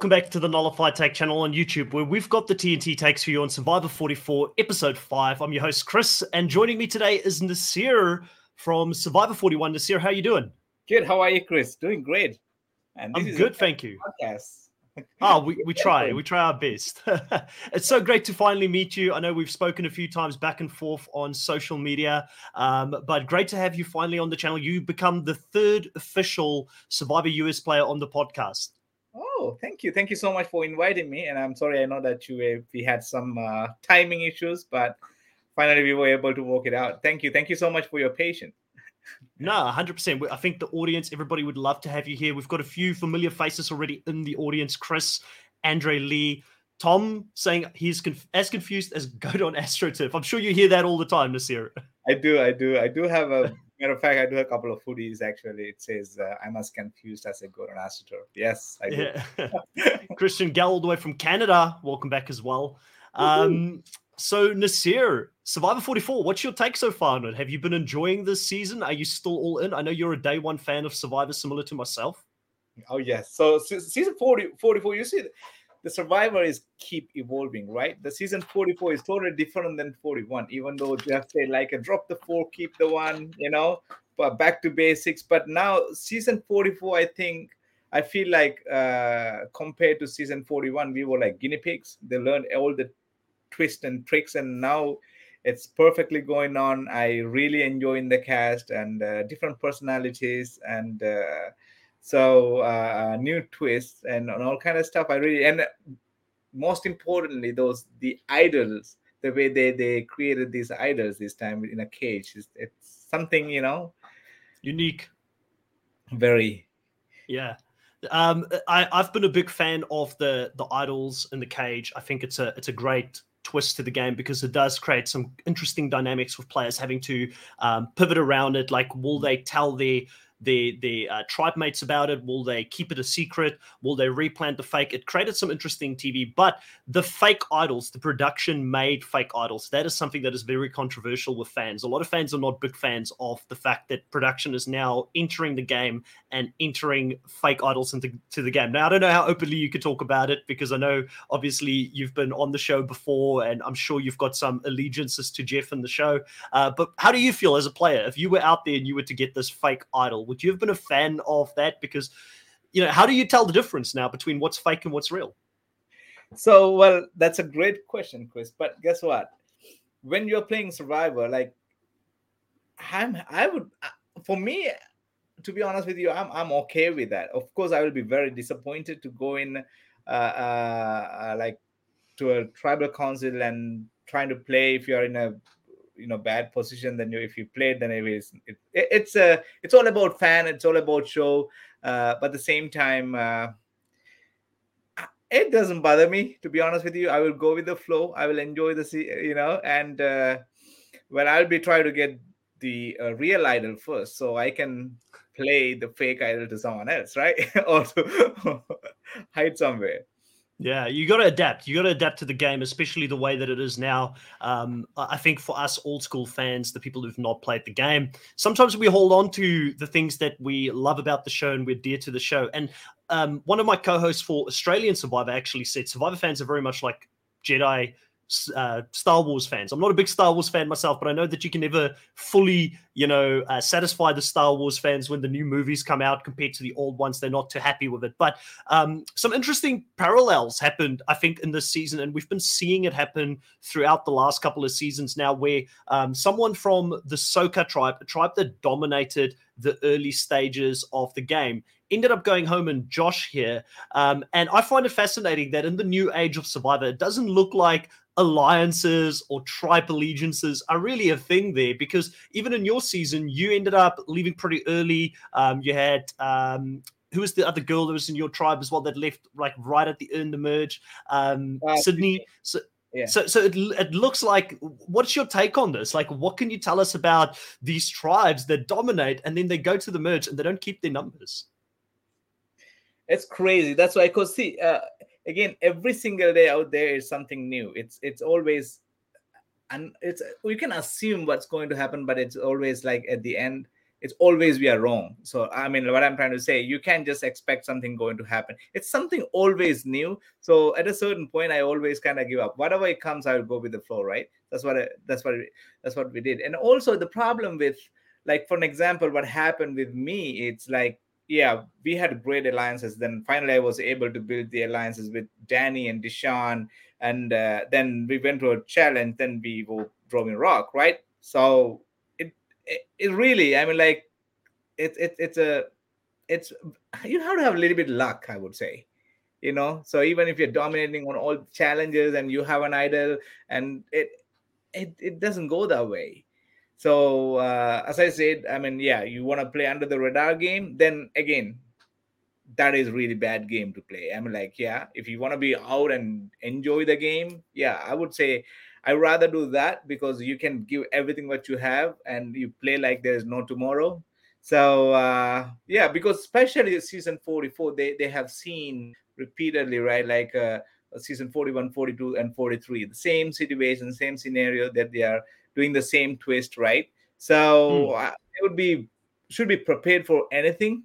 Welcome back to the Nullified Take channel on YouTube, where we've got the TNT takes for you on Survivor 44, Episode 5. I'm your host, Chris, and joining me today is Naseer from Survivor 41. Naseer, how are you doing? Good. How are you, Chris? Doing great. And I'm good, thank you. Podcast. oh, we, we try. We try our best. it's so great to finally meet you. I know we've spoken a few times back and forth on social media, um, but great to have you finally on the channel. You become the third official Survivor US player on the podcast. Oh, thank you. Thank you so much for inviting me. And I'm sorry, I know that you we had some uh, timing issues, but finally we were able to work it out. Thank you. Thank you so much for your patience. No, 100%. I think the audience, everybody would love to have you here. We've got a few familiar faces already in the audience Chris, Andre Lee, Tom saying he's conf- as confused as Goat on AstroTurf. I'm sure you hear that all the time, Naseer. I do. I do. I do have a Matter of fact, I do a couple of hoodies actually. It says, uh, I'm as confused as a goat on AstroTurf. Yes, I do. Yeah. Christian Gall, all the way from Canada. Welcome back as well. Um, so, Naseer, Survivor 44, what's your take so far on it? Have you been enjoying this season? Are you still all in? I know you're a day one fan of Survivor, similar to myself. Oh, yes. So, season 40, 44, you see, the survivor is keep evolving right? The season 44 is totally different than 41 even though jeff said like a drop the four keep the one you know but back to basics. But now season 44 i think i feel like uh compared to season 41 we were like guinea pigs. They learned all the twists and tricks and now it's perfectly going on. I really enjoy in the cast and uh, different personalities and uh, so uh, new twists and, and all kind of stuff. I really and most importantly those the idols the way they they created these idols this time in a cage it's, it's something you know? Unique. Very. Yeah. Um i i've been a big fan of the the idols in the cage. I think it's a it's a great twist to the game because it does create some interesting dynamics with players having to um, pivot around it. Like will they tell their the the uh, tribe mates about it? Will they keep it a secret? Will they replant the fake? It created some interesting TV, but the fake idols, the production made fake idols, that is something that is very controversial with fans. A lot of fans are not big fans of the fact that production is now entering the game and entering fake idols into to the game. Now, I don't know how openly you could talk about it because I know obviously you've been on the show before, and I'm sure you've got some allegiances to Jeff and the show. Uh, but how do you feel as a player if you were out there and you were to get this fake idol? Would you have been a fan of that? Because, you know, how do you tell the difference now between what's fake and what's real? So, well, that's a great question, Chris. But guess what? When you're playing Survivor, like, I'm, I would, uh, for me, to be honest with you, I'm, I'm okay with that. Of course, I will be very disappointed to go in, uh, uh, uh like, to a tribal council and trying to play if you're in a you know bad position then you if you played then it is it, it's a uh, it's all about fan it's all about show. Uh, but at the same time uh, it doesn't bother me to be honest with you. I will go with the flow. I will enjoy the you know and uh, well i'll be trying to get the uh, real idol first so i can play the fake idol to someone else right? Or to hide somewhere yeah, you got to adapt. You got to adapt to the game, especially the way that it is now. Um, I think for us old school fans, the people who've not played the game, sometimes we hold on to the things that we love about the show and we're dear to the show. And um, one of my co-hosts for Australian Survivor actually said Survivor fans are very much like Jedi uh, Star Wars fans. I'm not a big Star Wars fan myself, but I know that you can never fully, you know, uh, satisfy the Star Wars fans when the new movies come out compared to the old ones. They're not too happy with it. But um, some interesting parallels happened, I think, in this season, and we've been seeing it happen throughout the last couple of seasons now, where um, someone from the Soka tribe, a tribe that dominated the early stages of the game ended up going home and Josh here. Um, and I find it fascinating that in the new age of Survivor, it doesn't look like alliances or tribe allegiances are really a thing there because even in your season, you ended up leaving pretty early. Um, you had um, who was the other girl that was in your tribe as well that left like right at the end of the merge? Um, uh, Sydney. So, yeah. So, so it, it looks like. What's your take on this? Like, what can you tell us about these tribes that dominate and then they go to the merge and they don't keep their numbers? It's crazy. That's why, cause see, uh, again every single day out there is something new. It's it's always and it's we can assume what's going to happen but it's always like at the end it's always we are wrong. So i mean what i'm trying to say you can't just expect something going to happen. It's something always new. So at a certain point i always kind of give up. Whatever it comes i will go with the flow right? That's what I, that's what that's what we did. And also the problem with like for an example what happened with me it's like yeah we had great alliances then finally i was able to build the alliances with danny and deshawn and uh, then we went to a challenge then we were drawing rock right so it, it really, I mean, like it's it, it's a it's you have to have a little bit luck, I would say. You know, so even if you're dominating on all challenges and you have an idol, and it it it doesn't go that way. So uh, as I said, I mean, yeah, you want to play under the radar game, then again, that is really bad game to play. I mean, like, yeah, if you want to be out and enjoy the game, yeah, I would say I rather do that because you can give everything what you have and you play like there is no tomorrow. So uh, yeah, because especially season 44, they they have seen repeatedly, right? Like uh, season 41, 42, and 43, the same situation, same scenario that they are doing the same twist, right? So hmm. uh, they would be should be prepared for anything,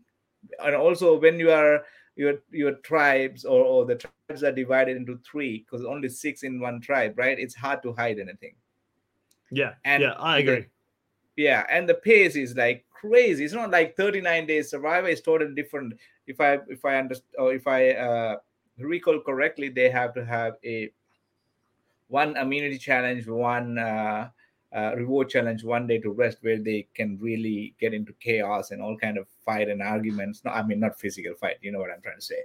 and also when you are your your tribes or, or the tribes are divided into three because only six in one tribe, right? It's hard to hide anything. Yeah, and yeah, I agree. The, yeah, and the pace is like crazy. It's not like 39 days. Survivor is totally different. If I if I understand or if I uh, recall correctly, they have to have a one immunity challenge, one uh, uh, reward challenge one day to rest where they can really get into chaos and all kind of fight and arguments. No i mean not physical fight you know what i'm trying to say.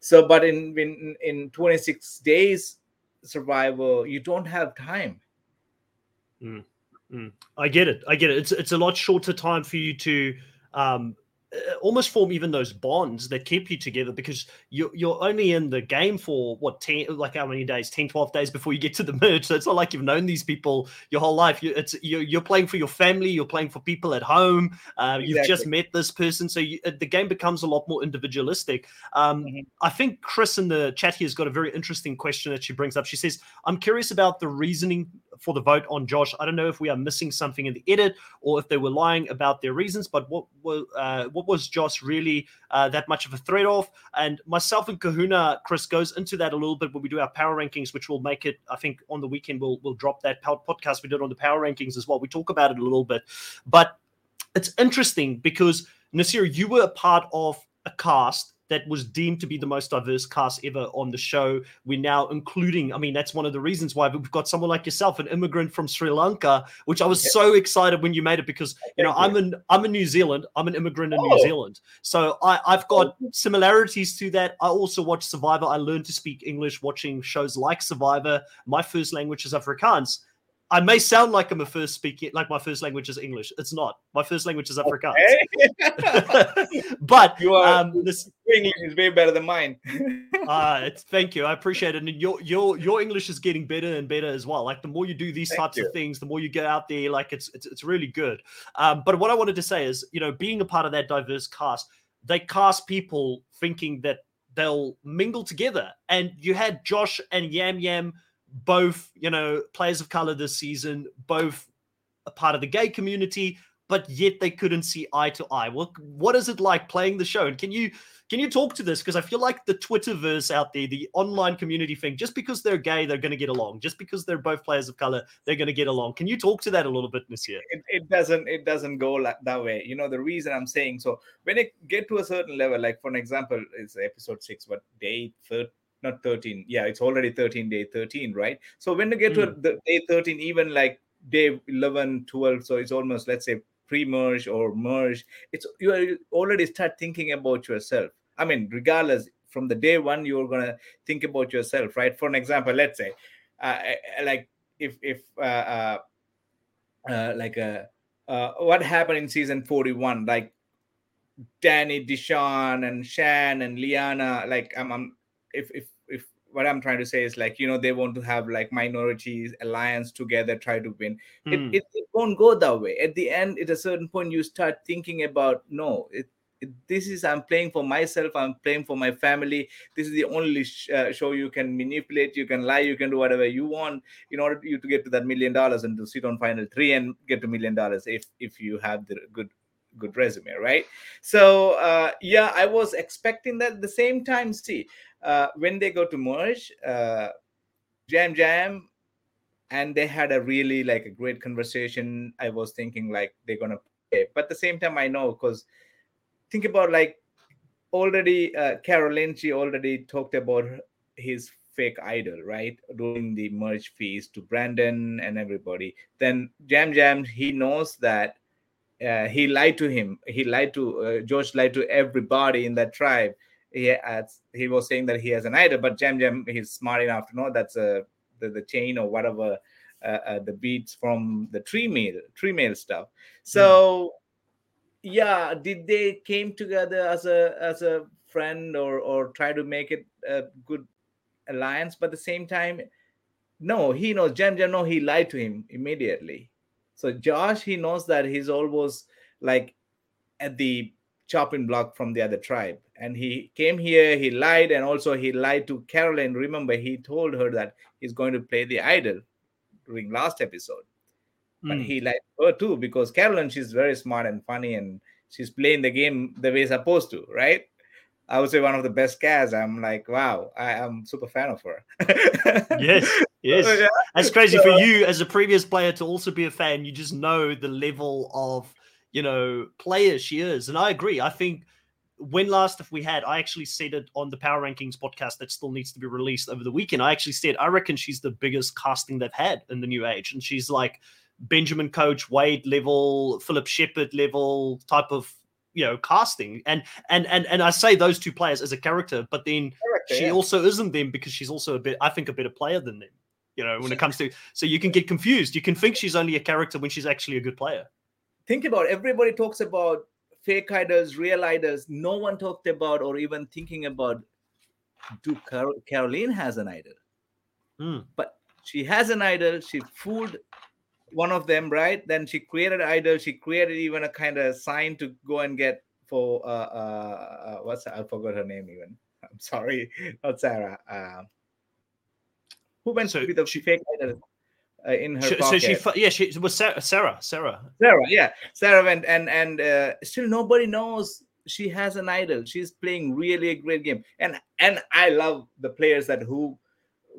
So but in in in 26 days survival you don't have time. Mm, mm. i get it i get it. It's it's a lot shorter time for you to um almost form even those bonds that keep you together because you're, you're only in the game for what 10 like how many days? 10 12 days before you get to the merge. So it's not like you've known these people your whole life. You, it's you're, you're playing for your family you're playing for people at home uh, exactly. you've just met this person. So you, the game becomes a lot more individualistic. Um, mm-hmm. i think chris in the chat here has got a very interesting question that she brings up. She says i'm curious about the reasoning for the vote on josh. I don't know if we are missing something in the edit or if they were lying about their reasons but what, what, uh, what was Josh really uh, that much of a threat off? And myself and Kahuna, Chris, goes into that a little bit when we do our power rankings, which will make it, I think, on the weekend, we'll, we'll drop that podcast we did on the power rankings as well. We talk about it a little bit. But it's interesting because, Naseer, you were a part of a cast that was deemed to be the most diverse cast ever on the show. We're now including, I mean, that's one of the reasons why we've got someone like yourself, an immigrant from Sri Lanka, which I was yeah. so excited when you made it because you know I'm in I'm in New Zealand, I'm an immigrant in oh. New Zealand, so I I've got oh. similarities to that. I also watch Survivor. I learned to speak English watching shows like Survivor. My first language is Afrikaans. I may sound like I'm a first speaking, like my first language is English. It's not. My first language is Afrikaans. Okay. but you are, um, this English is way better than mine. uh, thank you. I appreciate it. And your your your English is getting better and better as well. Like the more you do these thank types you. of things, the more you get out there. Like it's it's, it's really good. Um, but what I wanted to say is, you know, being a part of that diverse cast, they cast people thinking that they'll mingle together. And you had Josh and Yam Yam both, you know, players of color this season, both a part of the gay community, but yet they couldn't see eye to eye. What what is it like playing the show? And can you can you talk to this? Because I feel like the Twitterverse out there, the online community thing, just because they're gay, they're going to get along. Just because they're both players of color, they're going to get along. Can you talk to that a little bit, Naseer? It, it doesn't. It doesn't go like that way. You know the reason I'm saying so. When it get to a certain level, like for an example, it's episode six, but day third not 13 yeah it's already 13 day 13 right? So when you get mm. to the day 13 even like day 11 12 so it's almost let's say pre-merge or merge it's you already start thinking about yourself. I mean regardless from the day one you're gonna think about yourself right? For an example let's say uh, like if if uh, uh, uh like uh, uh, what happened in season 41 like danny deshawn and shan and liana like i'm, I'm if if if what I'm trying to say is like you know they want to have like minorities alliance together try to win it, hmm. it, it, won't go that way at the end at a certain point you start thinking about no it, it, this is i'm playing for myself i'm playing for my family this is the only sh- uh, show you can manipulate you can lie you can do whatever you want in order to, you to get to that million dollars and to sit on final three and get to million dollars if if you have the good good resume, right? So uh, yeah, I was expecting that. At the same time, see, uh, when they go to merge, uh, Jam Yam, and they had a really like a great conversation. I was thinking like they're gonna play, but at the same time, I know because think about like already uh, Caroline, she already talked about his fake idol, right? During the merge feast to Brandon and everybody. Then Jam Jam he knows that uh, he lied to him. He lied to uh, George lied to everybody in that tribe. He has, he was saying that he has an idol, but Jam Jam he's smart enough to know that's a the, the chain or whatever uh, uh, the beats from the tree mail tree mail stuff. So mm. yeah, did they came together as a as a friend or or try to make it a good alliance? But at the same time, no, he knows Jam Jam. No, he lied to him immediately. So Josh, he knows that he's always like at the chopping block from the other tribe. And he came here, he lied, and also he lied to Caroline. Remember, he told her that he's going to play the idol during last episode. But mm. he lied to her too, because Caroline, she's very smart and funny, and she's playing the game the way supposed to, right? I would say one of the best cats. I'm like, wow, I am super fan of her. yes, yes. Yeah. That's crazy so, for you as a previous player to also be a fan. You just know the level of you know player she is, and I agree. I think when last if we had, I actually said it on the Power Rankings podcast that still needs to be released over the weekend. I actually said I reckon she's the biggest casting they've had in the new age, and she's like Benjamin Coach Wade level, Phillip Sheppard level type of you know casting and and and and i say those two players as a character but then character, she yeah. also isn't them because she's also a bit i think a better player than them you know when it comes to so you can get confused you can think she's only a character when she's actually a good player think about it. everybody talks about fake idols real idols no one talked about or even thinking about do Car- caroline has an idol mm. but she has an idol she fooled one of them, right? Then she created idol. She created even a kind of sign to go and get for uh, uh, uh what's I forgot her name even. I'm sorry, not Sarah. Uh, who went so with the she, fake idol uh, in her she, pocket? So she, yeah, she was Sarah. Sarah. Sarah. Sarah. Yeah, Sarah went and and uh, still nobody knows she has an idol. She's playing really a great game, and and I love the players that who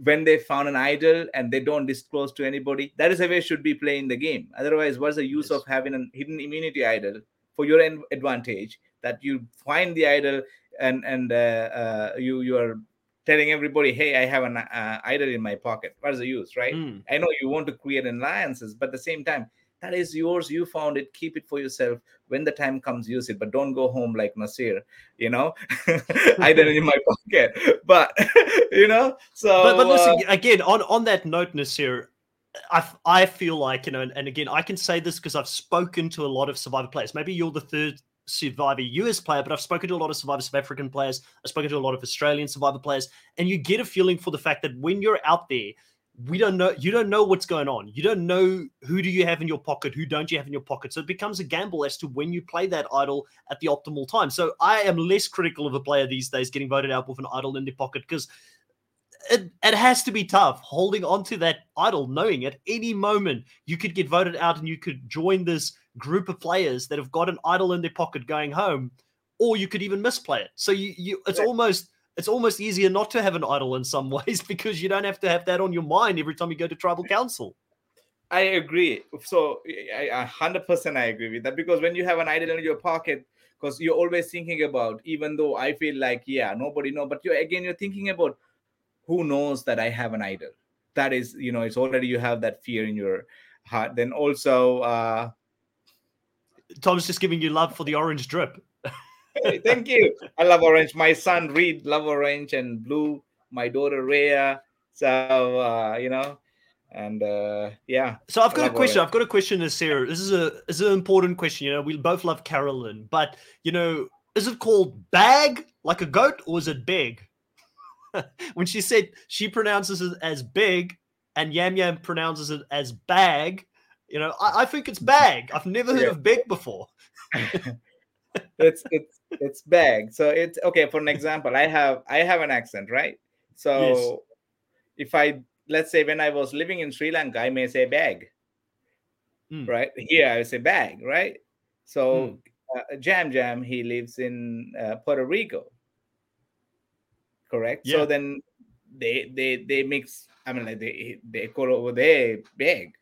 when they found an idol and they don't disclose to anybody that is the way should be playing the game otherwise what's the use yes. of having a hidden immunity idol for your advantage that you find the idol and and uh, uh, you you are telling everybody hey i have an uh, idol in my pocket. What's the use right? Mm. i know you want to create alliances but at the same time that is yours. You found it. Keep it for yourself. When the time comes use it but don't go home like naseer you know? I did it in my pocket. But you know so but, but listen uh, again on on that note naseer I, I feel like you know and, and again i can say this because i've spoken to a lot of survivor players. Maybe you're the third survivor us player but i've spoken to a lot of survivor south african players. I've spoken to a lot of australian survivor players and you get a feeling for the fact that when you're out there we don't know you don't know what's going on. You don't know who do you have in your pocket who don't you have in your pocket. So it becomes a gamble as to when you play that idol at the optimal time. So i am less critical of a player these days getting voted out with an idol in their pocket because it, it has to be tough holding on to that idol knowing at any moment you could get voted out and you could join this group of players that have got an idol in their pocket going home or you could even misplay it so you, you it's yeah. almost it's almost easier not to have an idol in some ways because you don't have to have that on your mind every time you go to tribal council. I agree. So I, hundred percent I agree with that because when you have an idol in your pocket, because you're always thinking about, even though I feel like yeah, nobody know, but you again you're thinking about who knows that I have an idol. That is, you know, it's already you have that fear in your heart. Then also, uh Tom's just giving you love for the orange drip hey, thank you. I love orange. My son Reed love orange and blue. My daughter Rhea. So uh, you know, and uh, yeah. So I've got a question. Orange. I've got a question, to Sarah. This is a this is an important question. You know, we both love Carolyn, but you know, is it called bag like a goat or is it big? when she said she pronounces it as big and Yam Yam pronounces it as bag, you know, I, I think it's bag. I've never heard yeah. of big before. it's it's it's bag. So it's okay. For an example, I have I have an accent, right? So yes. if I let's say when I was living in Sri Lanka, I may say bag, mm. right? Here I say bag, right? So mm. uh, Jam Jam, he lives in uh, Puerto Rico. Correct. Yeah. So then they they they mix. I mean, like they they call over there big.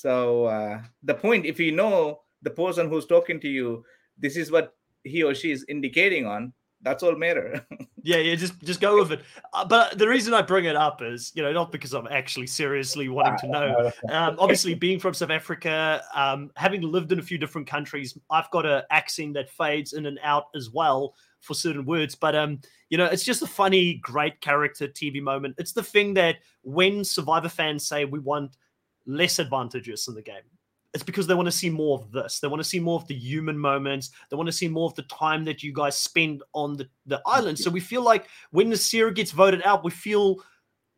So uh, the point, if you know the person who's talking to you, this is what he or she is indicating on. That's all matter. Yeah, yeah, just just go with it. Uh, but the reason I bring it up is, you know, not because I'm actually seriously wanting to know. Um, obviously, being from South Africa, um, having lived in a few different countries, I've got an accent that fades in and out as well for certain words. But um, you know, it's just a funny, great character TV moment. It's the thing that when Survivor fans say we want less advantageous in the game, it's because they want to see more of this. They want to see more of the human moments. They want to see more of the time that you guys spend on the, the island. So we feel like when Nasira gets voted out, we feel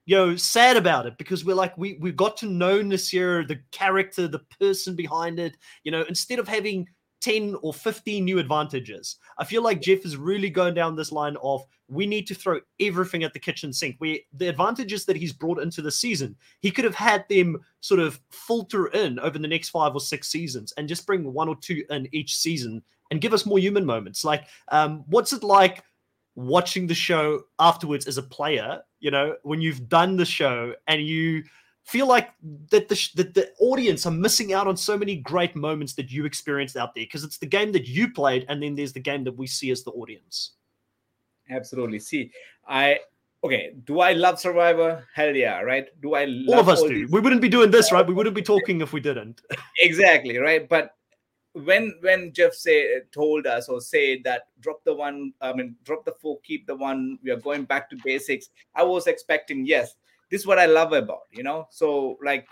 you know sad about it because we're like we we got to know Nasira, the character, the person behind it. You know, instead of having 10 or 15 new advantages. I feel like Jeff is really going down this line of we need to throw everything at the kitchen sink. We the advantages that he's brought into the season, he could have had them sort of filter in over the next five or six seasons and just bring one or two in each season and give us more human moments. Like, um, what's it like watching the show afterwards as a player? You know, when you've done the show and you feel like that the that the audience are missing out on so many great moments that you experienced out there because it's the game that you played and then there's the game that we see as the audience. Absolutely. See i okay do i love survivor? Hell yeah right? Do i all of us all do. these- we wouldn't be doing this right? We wouldn't be talking if we didn't. Exactly right? But when when jeff say told us or said that drop the one i mean drop the four keep the one we are going back to basics i was expecting yes this is what I love about you know. So like,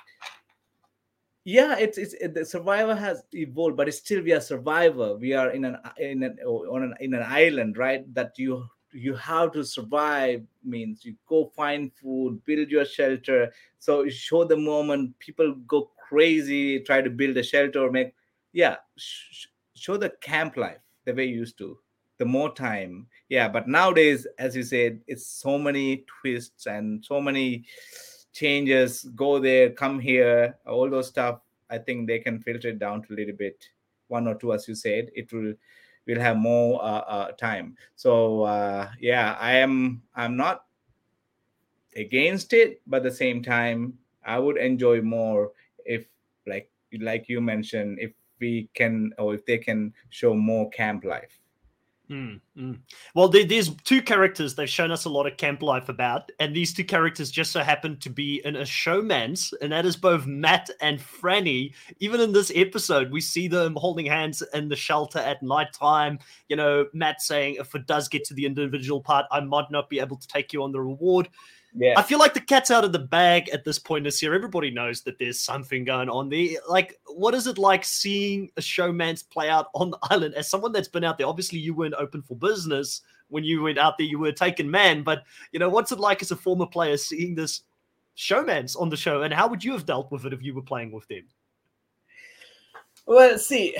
yeah, it's it's it, the survivor has evolved, but it's still we are survivor. We are in an in an on an in an island, right? That you you have to survive means you go find food, build your shelter. So show the moment people go crazy, try to build a shelter, make yeah, sh- show the camp life the way you used to the more time yeah but nowadays as you said it's so many twists and so many changes go there come here all those stuff i think they can filter it down to a little bit one or two as you said it will will have more uh, uh, time. So uh, yeah i am i'm not against it but at the same time i would enjoy more if like like you mentioned if we can or if they can show more camp life Mm, mm. Well, there, there's two characters they've shown us a lot of camp life about, and these two characters just so happen to be in a showmance, and that is both Matt and Frannie. Even in this episode, we see them holding hands in the shelter at nighttime. You know, Matt saying, "If it does get to the individual part, I might not be able to take you on the reward." Yeah. I feel like the cat's out of the bag at this point this year. Everybody knows that there's something going on there. Like, what is it like seeing a showmance play out on the island as someone that's been out there? Obviously, you weren't open for business when you went out there, you were taken man. But, you know, what's it like as a former player seeing this showmance on the show? And how would you have dealt with it if you were playing with them? Well, see,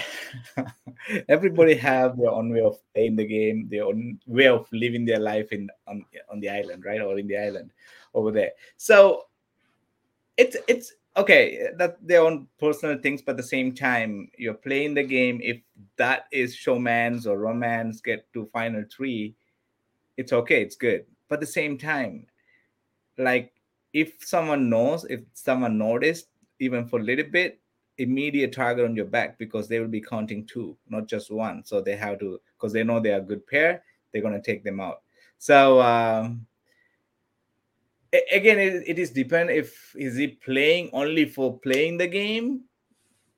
everybody have their own way of playing the game, their own way of living their life in on on the island, right, or in the island over there. So it's it's okay that their own personal things, but at the same time, you're playing the game. If that is showmance or romance, get to final three, it's okay, it's good. But at the same time, like if someone knows, if someone noticed, even for a little bit, immediate target on your back because they will be counting two, not just one. So they have to because they know they are a good pair. They're going to take them out. So um, again, it, it is depend if is he playing only for playing the game.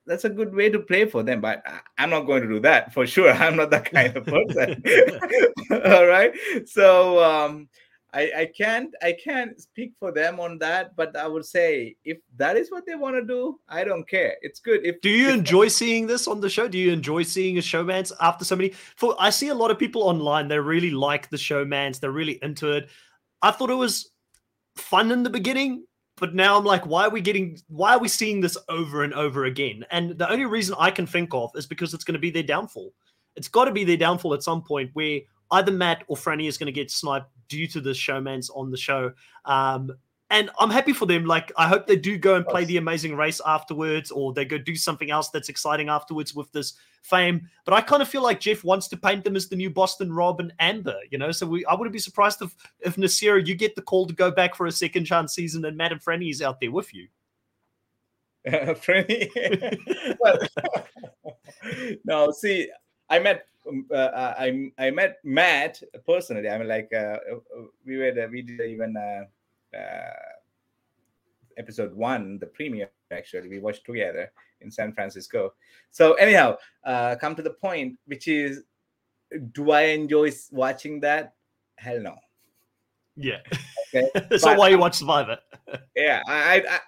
That's a good way to play for them, but I'm not going to do that for sure. I'm not that kind of person. All right. So um, I, I can't I can't speak for them on that, but I would say if that is what they want to do, I don't care. It's good. If do you if, enjoy seeing this on the show? Do you enjoy seeing a showmance after so many? For I see a lot of people online, they really like the showmance, they're really into it. I thought it was fun in the beginning, but now I'm like, why are we getting why are we seeing this over and over again? And the only reason I can think of is because it's going to be their downfall. It's got to be their downfall at some point where either Matt or Frannie is going to get sniped due to the showmance on the show. Um, and I'm happy for them. Like, I hope they do go and play the amazing race afterwards, or they go do something else that's exciting afterwards with this fame. But I kind of feel like Jeff wants to paint them as the new Boston Rob and Amber, you know. So we, I wouldn't be surprised if if Nasira, you get the call to go back for a second chance season, and Matt and Frannie is out there with you. Frannie, well, no, see, I met um, uh, I I met Matt personally. I mean, like uh, we were the, we did even. Uh, uh, episode one, the premiere actually, we watched together in San Francisco. So anyhow, uh, come to the point, which is, do I enjoy watching that? Hell no. Yeah. Okay. That's not why you watch Survivor. yeah, I, I, I,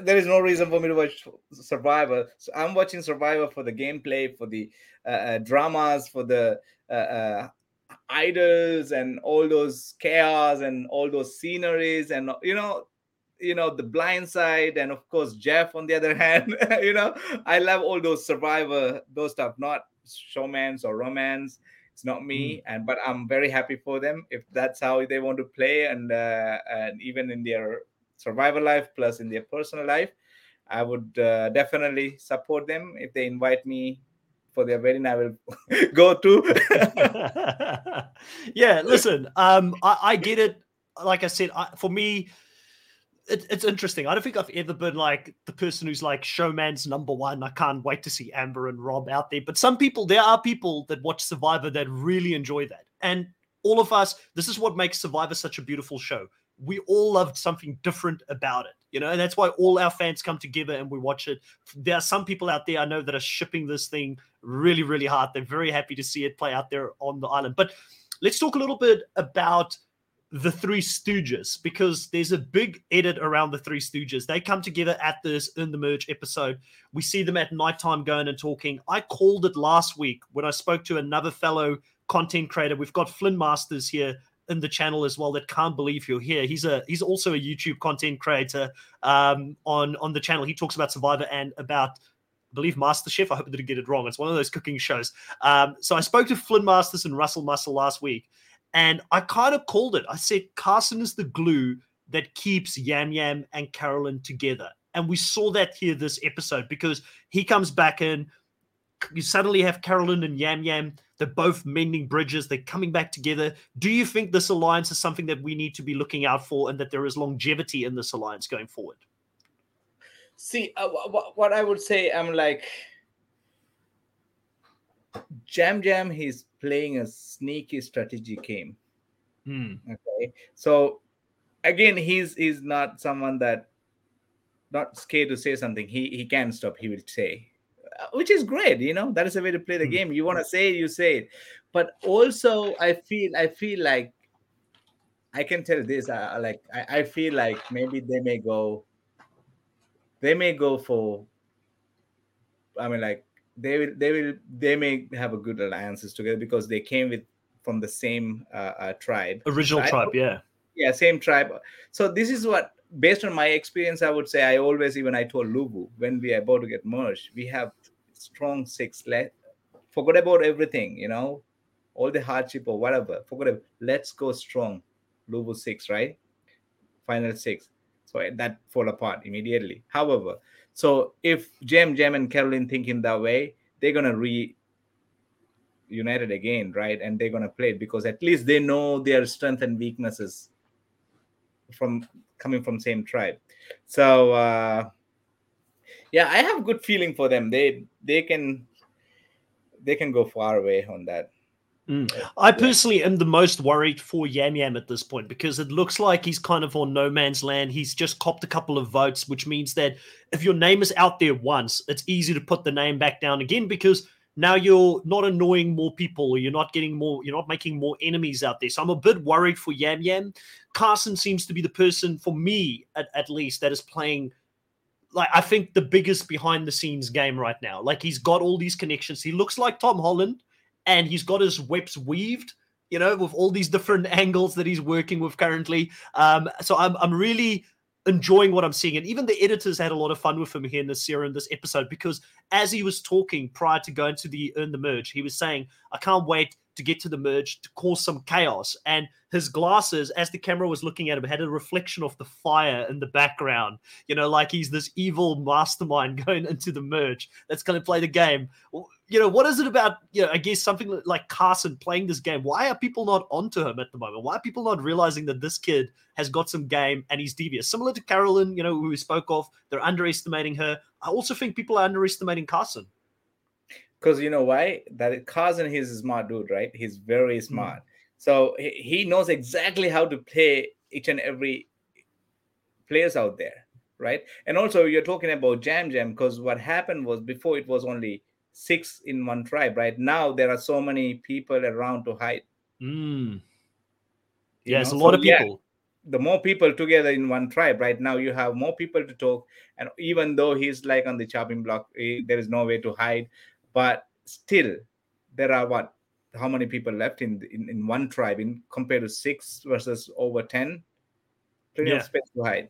there is no reason for me to watch Survivor. So I'm watching Survivor for the gameplay, for the uh, uh, dramas, for the uh, uh idols and all those chaos and all those sceneries and you know you know the blind side and of course jeff on the other hand you know i love all those survivor those stuff not showmans or romance it's not me mm. and but i'm very happy for them if that's how they want to play and uh, and even in their survival life plus in their personal life i would uh, definitely support them if they invite me for their wedding, I will go to. yeah, listen, um, I, I, get it. Like I said, I, for me, it, it's interesting. I don't think I've ever been like the person who's like showmance number one. I can't wait to see Amber and Rob out there. But some people, there are people that watch Survivor that really enjoy that. And all of us, this is what makes Survivor such a beautiful show. We all loved something different about it. You know, and that's why all our fans come together and we watch it. There are some people out there I know that are shipping this thing really, really hard. They're very happy to see it play out there on the island. But let's talk a little bit about the Three Stooges because there's a big edit around the Three Stooges. They come together at this in the merge episode. We see them at nighttime going and talking. I called it last week when I spoke to another fellow content creator. We've got Flynn Masters here in the channel as well that can't believe you're here. He's a he's also a YouTube content creator um, on on the channel. He talks about Survivor and about I believe MasterChef. I hope I didn't get it wrong. It's one of those cooking shows. Um, so I spoke to Flynn Masters and Russell Muscle last week, and I kind of called it. I said Carson is the glue that keeps Yam Yam and Carolyn together. And we saw that here this episode because he comes back in. You suddenly have Carolyn and Yam Yam they're both mending bridges. They're coming back together. Do you think this alliance is something that we need to be looking out for and that there is longevity in this alliance going forward? See, uh, what I would say, I'm like, Jam Jam, he's playing a sneaky strategy game. Hmm. Okay. So, again, he's he's not someone that not scared to say something. He he can stop. He will say which is great you know that is a way to play the mm game. You want to say it you say it. But also i feel i feel like i can tell this uh, like I, I feel like maybe they may go they may go for i mean like they will they will they may have a good alliances together because they came with from the same uh, uh, tribe. Original tribe yeah. Yeah same tribe. So this is what based on my experience i would say i always even i told luvu when we are about to get merged we have strong six. Let forget about everything, you know, all the hardship or whatever. Forget it. Let's go strong. Luvu six, right? Final six. So eh, that fall apart immediately. However, so if Jem, Jem, and Caroline think in that way, they're gonna re united again, right? And they're gonna play it because at least they know their strength and weaknesses from coming from same tribe. So uh yeah, I have good feeling for them. They they can they can go far away on that. Mm. I personally am the most worried for Yam Yam at this point because it looks like he's kind of on no man's land. He's just copped a couple of votes, which means that if your name is out there once, it's easy to put the name back down again because now you're not annoying more people or you're not getting more, you're not making more enemies out there. So I'm a bit worried for Yam Yam. Carson seems to be the person, for me at, at least, that is playing like I think the biggest behind the scenes game right now. Like he's got all these connections. He looks like Tom Holland, and he's got his webs weaved. You know, with all these different angles that he's working with currently. Um, so I'm I'm really enjoying what I'm seeing, and even the editors had a lot of fun with him here in this series, in this episode, because as he was talking prior to going to the earn the merge, he was saying, "I can't wait." to get to the merge to cause some chaos. And his glasses, as the camera was looking at him, had a reflection of the fire in the background. You know, like he's this evil mastermind going into the merge that's going to play the game. You know, what is it about, you know, I guess something like Carson playing this game? Why are people not onto him at the moment? Why are people not realizing that this kid has got some game and he's devious? Similar to Carolyn, you know, who we spoke of, they're underestimating her. I also think people are underestimating Carson. Because you know why? That Carson, he's a smart dude, right? He's very mm-hmm. smart. Mm. So he knows exactly how to play each and every players out there, right? And also you're talking about Jam Jam because what happened was before it was only six in one tribe, right? Now there are so many people around to hide. Mm. A lot so, of people. Yeah, the more people together in one tribe, right now you have more people to talk. And even though he's like on the chopping block, there is no way to hide. But still, there are what how many people left in in, in one tribe in compared to six versus over ten plenty yeah. of space to hide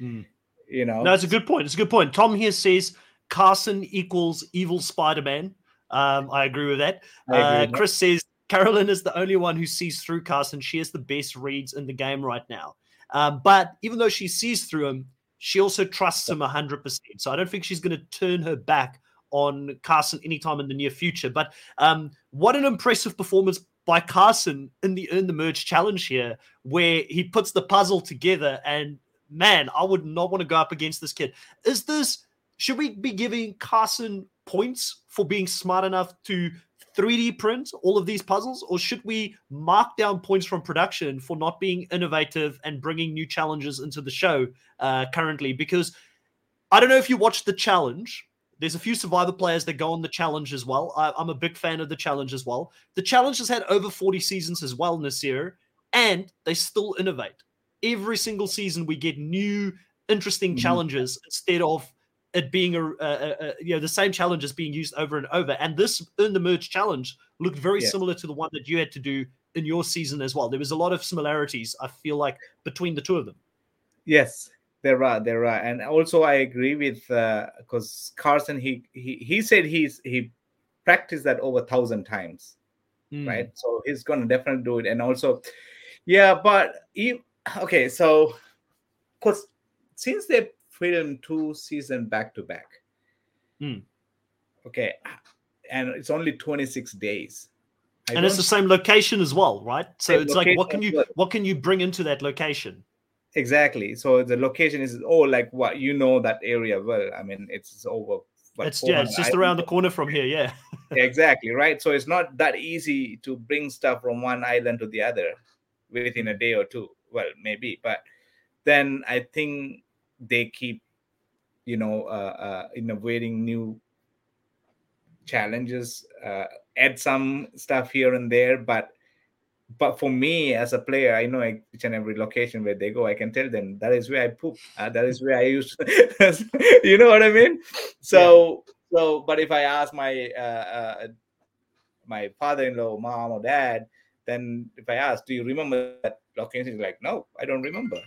mm. you know no it's a good point it's a good point tom here says carson equals evil spider-man um, i agree with that agree uh, with chris that. says carolyn is the only one who sees through carson she has the best reads in the game right now um, but even though she sees through him she also trusts him 100% so i don't think she's going to turn her back on Carson anytime in the near future. But um, what an impressive performance by Carson in the Earn the Merge challenge here, where he puts the puzzle together. And man, I would not want to go up against this kid. Is this, should we be giving Carson points for being smart enough to 3D print all of these puzzles, or should we mark down points from production for not being innovative and bringing new challenges into the show uh, currently? Because I don't know if you watched the challenge, there's a few Survivor players that go on the challenge as well. I, am a big fan of the challenge as well. The challenge has had over 40 seasons as well, Naseer, and they still innovate. Every single season, we get new, interesting mm-hmm. challenges instead of it being a, a, a, you know the same challenges being used over and over. And this in the Merge challenge looked very yeah. similar to the one that you had to do in your season as well. There was a lot of similarities. I feel like between the two of them. Yes, there are, there are, and also I agree with because uh, Carson he, he he said he's he practiced that over a thousand times, mm. right? So he's gonna definitely do it, and also, yeah, but he, okay, so because since they filmed two season back to back, mm. okay, and it's only twenty six days. I and it's the same location as well, right? So it's like, what can you what can you bring into that location? Exactly. So the location is oh like what you know that area well. I mean it's over. It's yeah, it's just around the corner from here. Yeah. exactly right. So it's not that easy to bring stuff from one island to the other within a day or two. Well, maybe, but then I think they keep, you know, uh, uh, innovating new challenges, uh, add some stuff here and there, but but for me as a player, I know each and every location where they go. I can tell them that is where I poop. Uh, that is where I use. you know what I mean? So yeah. so, but if I ask my uh, uh, my father-in-law, mom or dad, then if I ask, do you remember that location? He's like, no, I don't remember.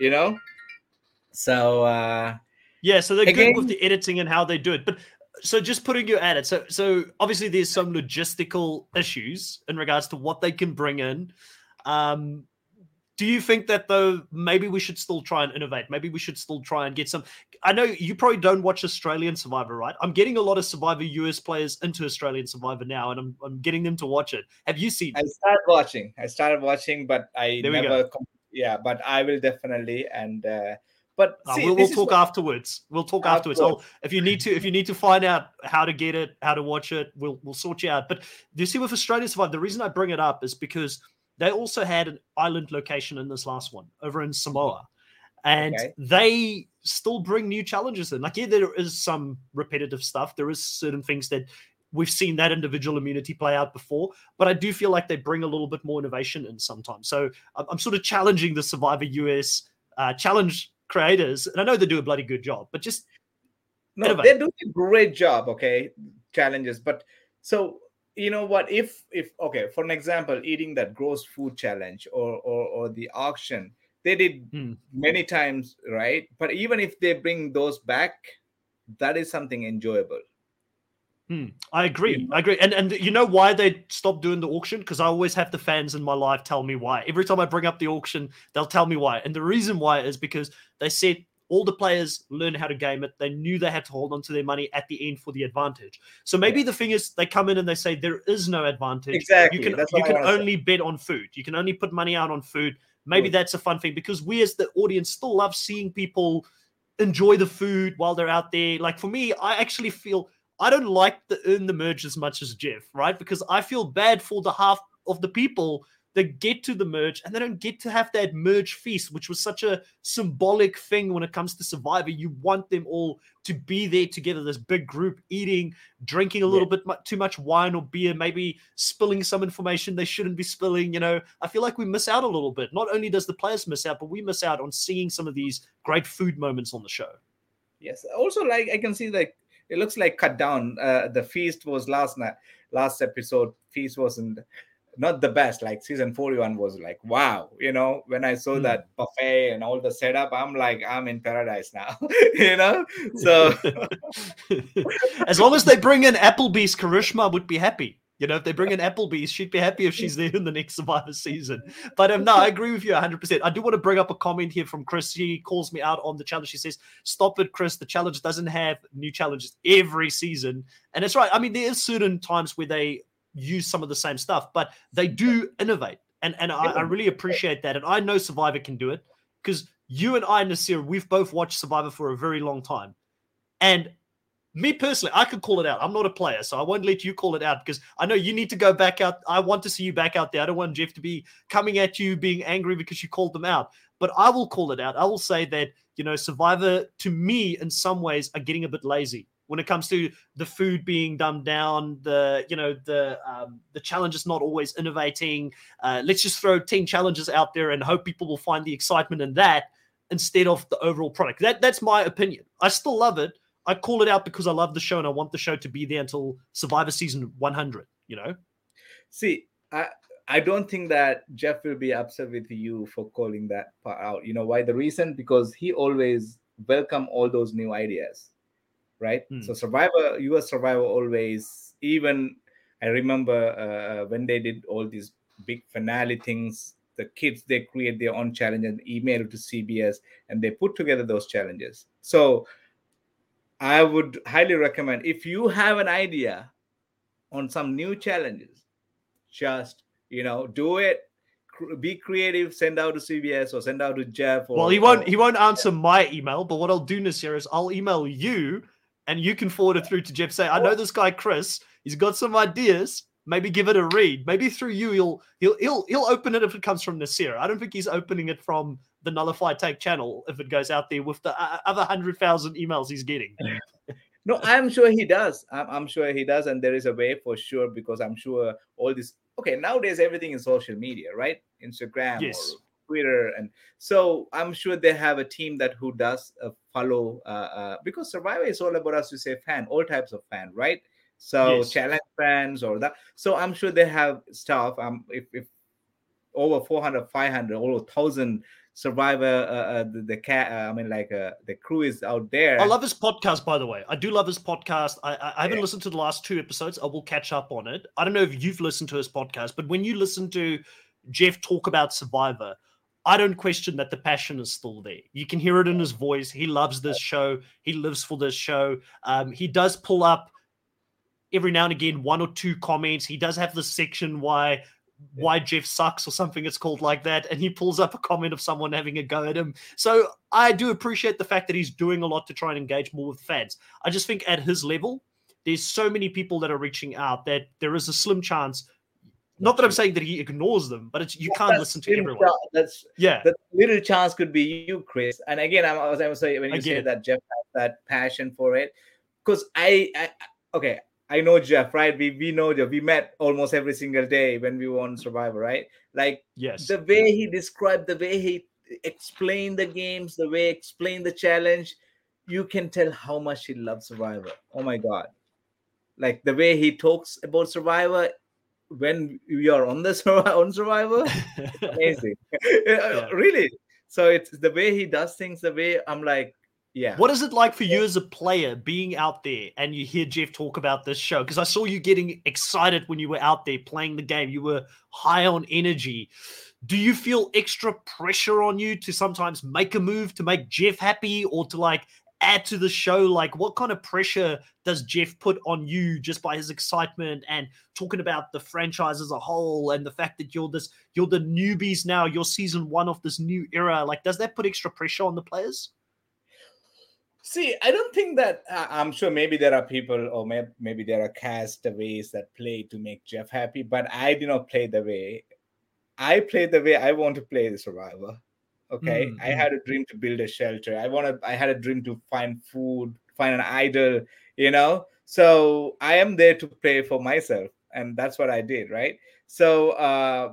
You know. So uh, yeah, so they're again, good with the editing and how they do it, but so just putting you at it. So so obviously there's some logistical issues in regards to what they can bring in. Um, do you think that though maybe we should still try and innovate? Maybe we should still try and get some. I know you probably don't watch Australian Survivor, right? I'm getting a lot of Survivor US players into Australian Survivor now, and I'm I'm getting them to watch it. Have you seen? I started watching. I started watching, but I there never. yeah, but I will definitely and. uh but uh, we'll, we'll talk what... afterwards. We'll talk afterwards. I'll, if you need to, if you need to find out how to get it, how to watch it, we'll we'll sort you out. But do you see with Australia Survive? The reason I bring it up is because they also had an island location in this last one over in Samoa, and okay. they still bring new challenges in. Like, yeah, there is some repetitive stuff. There is certain things that we've seen that individual immunity play out before, but I do feel like they bring a little bit more innovation in sometimes. So I'm, I'm sort of challenging the Survivor US uh, challenge creators, and I know they do a bloody good job, but just no, they're doing a great job. Okay, challenges, but so you know what? If if okay, for an example, eating that gross food challenge or or, or the auction, they did hmm. many times, right? But even if they bring those back, that is something enjoyable. Hmm, I agree. I agree. And and you know why they stopped doing the auction? Because I always have the fans in my life tell me why. Every time I bring up the auction, they'll tell me why. And the reason why is because they said all the players learn how to game it. They knew they had to hold on to their money at the end for the advantage. So maybe yeah. the thing is they come in and they say there is no advantage. Exactly. You can you can only say. bet on food. You can only put money out on food. Maybe yeah. that's a fun thing because we as the audience still love seeing people enjoy the food while they're out there. Like for me, I actually feel I don't like the earn the merge as much as Jeff, right? Because I feel bad for the half of the people that get to the merge and they don't get to have that merge feast, which was such a symbolic thing when it comes to Survivor. You want them all to be there together, this big group eating, drinking a little yeah. bit too much wine or beer, maybe spilling some information they shouldn't be spilling. You know, I feel like we miss out a little bit. Not only does the players miss out, but we miss out on seeing some of these great food moments on the show. Yes. Also, like I can see like it looks like cut down. Uh, the feast was last night, last episode. Feast wasn't not the best. Like season 41 was like, wow, you know, when I saw mm. that buffet and all the setup, I'm like, I'm in paradise now, you know. So as long as they bring in Applebee's, Karishma would be happy. You know, if they bring in Applebee's, she'd be happy if she's there in the next Survivor season. But um, no, I agree with you 100%. I do want to bring up a comment here from Chris. She calls me out on the challenge. She says, Stop it, Chris. The challenge doesn't have new challenges every season. And it's right. I mean, there is certain times where they use some of the same stuff, but they do innovate. And, and I, I really appreciate that. And I know Survivor can do it because you and I, Naseer, we've both watched Survivor for a very long time. And me personally, I could call it out. I'm not a player, so I won't let you call it out because I know you need to go back out. I want to see you back out there. I don't want Jeff to be coming at you being angry because you called them out. But I will call it out. I will say that, you know, Survivor to me in some ways are getting a bit lazy when it comes to the food being dumbed down, the you know the um, the challenges not always innovating. Uh, let's just throw ten challenges out there and hope people will find the excitement in that instead of the overall product. That that's my opinion. I still love it, I call it out because I love the show and I want the show to be there until Survivor season 100. You know. See, I I don't think that Jeff will be upset with you for calling that part out. You know why? The reason because he always welcome all those new ideas, right? Hmm. So Survivor, US Survivor always even. I remember uh, when they did all these big finale things the kids they create their own challenge and email to cbs and they put together those challenges so I would highly recommend if you have an idea on some new challenges, just you know do it. Be creative. Send out to CBS or send out to Jeff. Or, well, he won't. He won't answer my email. But what I'll do, Naseer, is I'll email you, and you can forward it through to Jeff. Say, I know this guy Chris. He's got some ideas. Maybe give it a read. Maybe through you, he'll he'll he'll he'll open it if it comes from Naseer. I don't think he's opening it from the Nullify Take channel if it goes out there with the uh, other hundred thousand emails he's getting. no, I'm sure he does. I'm, I'm, sure he does, and there is a way for sure because I'm sure all this. Okay, nowadays everything is social media, right? Instagram yes. Twitter, and so I'm sure they have a team that who does uh, follow uh, uh, because Survivor is all about us to say fan, all types of fan, right? So yes. challenge fans or that. So I'm sure they have stuff. Um, if, if over 400, 500, over 1,000 survivor uh, uh, the, the cat uh, i mean like uh, the crew is out there i love his podcast by the way i do love his podcast i, I, I haven't yeah. listened to the last two episodes i will catch up on it i don't know if you've listened to his podcast but when you listen to jeff talk about survivor I don't question that the passion is still there. You can hear it in his voice. He loves this show. He lives for this show. Um, he does pull up every now and again one or two comments. He does have this section why why Jeff sucks or something it's called like that and he pulls up a comment of someone having a go at him so I do appreciate the fact that he's doing a lot to try and engage more with fans I just think at his level there's so many people that are reaching out that there is a slim chance not that I'm saying that he ignores them, but it's you yeah, can't listen to everyone. Chance. That's yeah. The little chance could be you, Chris. And again, I was I was saying when you again. say that Jeff has that passion for it, because I, I okay, I know Jeff, right? We we know Jeff. We met almost every single day when we were on Survivor, right? Like yes, the way he described, the way he explained the games, the way he explained the challenge, you can tell how much he loves Survivor. Oh my god. Like the way he talks about Survivor when we are on the on Survivor, amazing. yeah. really. So it's the way he does things, the way I'm like, Yeah. What is it like for you as a player being out there and you hear Jeff talk about this show? Because I saw you getting excited when you were out there playing the game. You were high on energy. Do you feel extra pressure on you to sometimes make a move to make Jeff happy or to like add to the show? Like, what kind of pressure does Jeff put on you just by his excitement and talking about the franchise as a whole and the fact that you're this, you're the newbies now, you're season one of this new era? Like, does that put extra pressure on the players? See, I don't think that uh, I'm sure maybe there are people or may, maybe there are castaways that play to make Jeff happy, but I do not play the way I play the way I want to play the survivor. Okay, mm-hmm. I had a dream to build a shelter. I wanted, I had a dream to find food, find an idol, you know. So I am there to play for myself, and that's what I did, right? So, uh,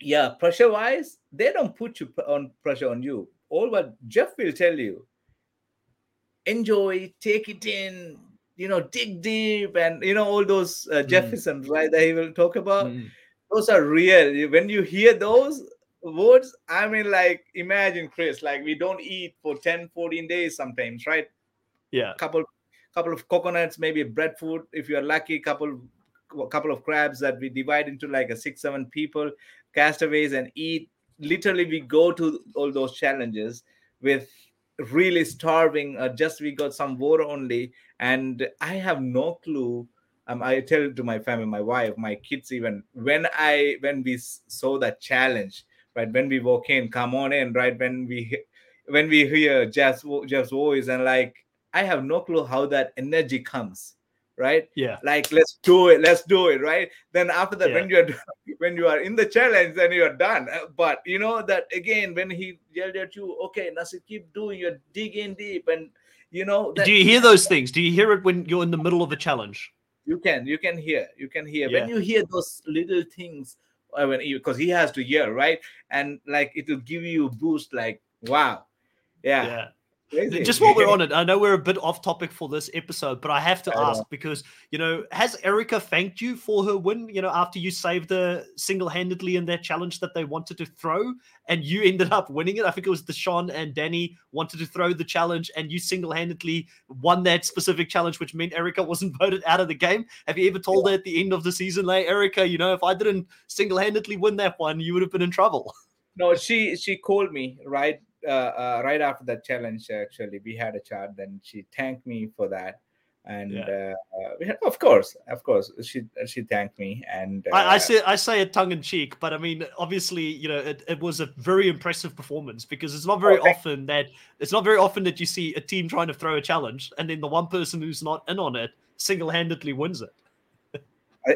yeah, pressure wise, they don't put you on pressure on you. All what Jeff will tell you enjoy, take it in, you know, dig deep, and you know all those uh, mm. Jeffersons, right? That he will talk about. Mm. Those are real. When you hear those words, I mean, like imagine Chris, like we don't eat for 10, 14 days sometimes, right? Yeah. Couple, couple of coconuts, maybe breadfruit if you're lucky. Couple, couple of crabs that we divide into like a six, seven people, castaways, and eat. Literally, we go to all those challenges with really starving uh, just we got some water only and i have no clue. Um, i tell it to my family my wife my kids even. When i when we saw that challenge right when we walk in come on in right when we when we hear jeff's, jeff's voice and like i have no clue how that energy comes right? Yeah. Like let's do it let's do it right? Then after that yeah. when you're when you are in the challenge then you're done. Uh, but you know that again when he yelled at you okay Naseer, keep doing you're digging deep and you know that, do you hear those things? Do you hear it when you're in the middle of a challenge? You can you can hear you can hear. Yeah. when you hear those little things uh, when because he has to hear right? And like it will give you a boost like wow. Yeah, yeah. Crazy. Just while we're on it, I know we're a bit off topic for this episode, but I have to I ask know. because you know, has Erika thanked you for her win? You know, after you saved her single-handedly in that challenge that they wanted to throw, and you ended up winning it. I think it was Deshawn and Danny wanted to throw the challenge, and you single-handedly won that specific challenge, which meant Erika wasn't voted out of the game. Have you ever told yeah. her at the end of the season, like Erika, you know, if I didn't single-handedly win that one, you would have been in trouble? No, she she called me right right after that challenge, actually, we had a chat. Then she thanked me for that, and yeah. uh, had, of course, of course, she she thanked me. And I, I, uh, say I say it tongue in cheek, but I mean, obviously, you know, it, it was a very impressive performance because it's not very often that it's not very often that you see a team trying to throw a challenge and then the one person who's not in on it single handedly wins it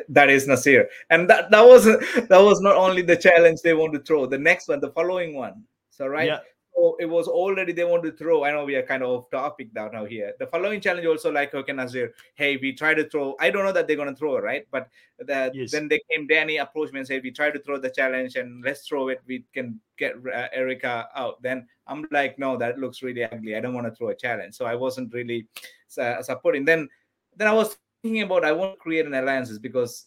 that is Naseer, and that that was that was not only the challenge they want to throw. The next one, the following one. So right, yeah so it was already they want to throw. I know we are kind of off topic now, now here. The following challenge also like okay Naseer, hey, we try to throw. I don't know that they're gonna throw, right? But the, yes. then they came Danny approached me and said, we try to throw the challenge and let's throw it. We can get uh, Erika out. Then I'm like, no, that looks really ugly. I don't want to throw a challenge. So I wasn't really uh, supporting. Then then I was thinking about I want to create an alliances because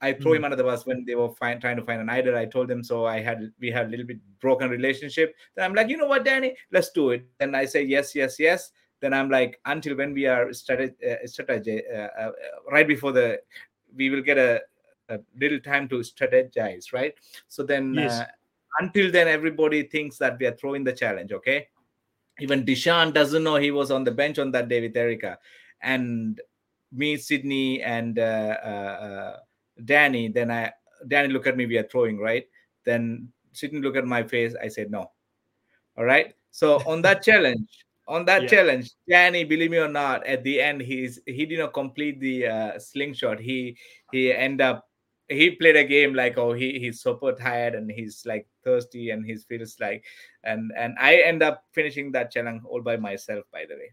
I throw mm. him under the bus when they were find, trying to find an idol. I told them so. I had we had a little bit broken relationship. Then I'm like, you know what, Danny, let's do it. Then I say yes, yes, yes. Then I'm like, until when we are strategy, uh, strategy uh, uh, right before the, we will get a, a, little time to strategize, right? So then, yes. Uh, until then, everybody thinks that we are throwing the challenge. Okay, even Deshawn doesn't know he was on the bench on that day with Erika, and me, Sydney, and. Danny, then I Danny look at me, we are throwing, right? Then Sydney look at my face, I said no. All right. So on that challenge, on that yeah. challenge, Danny, believe me or not, at the end he's he did not complete the uh, slingshot. He he end up he played a game like oh he he's super tired and he's like thirsty and he feels like and and I end up finishing that challenge all by myself by the way.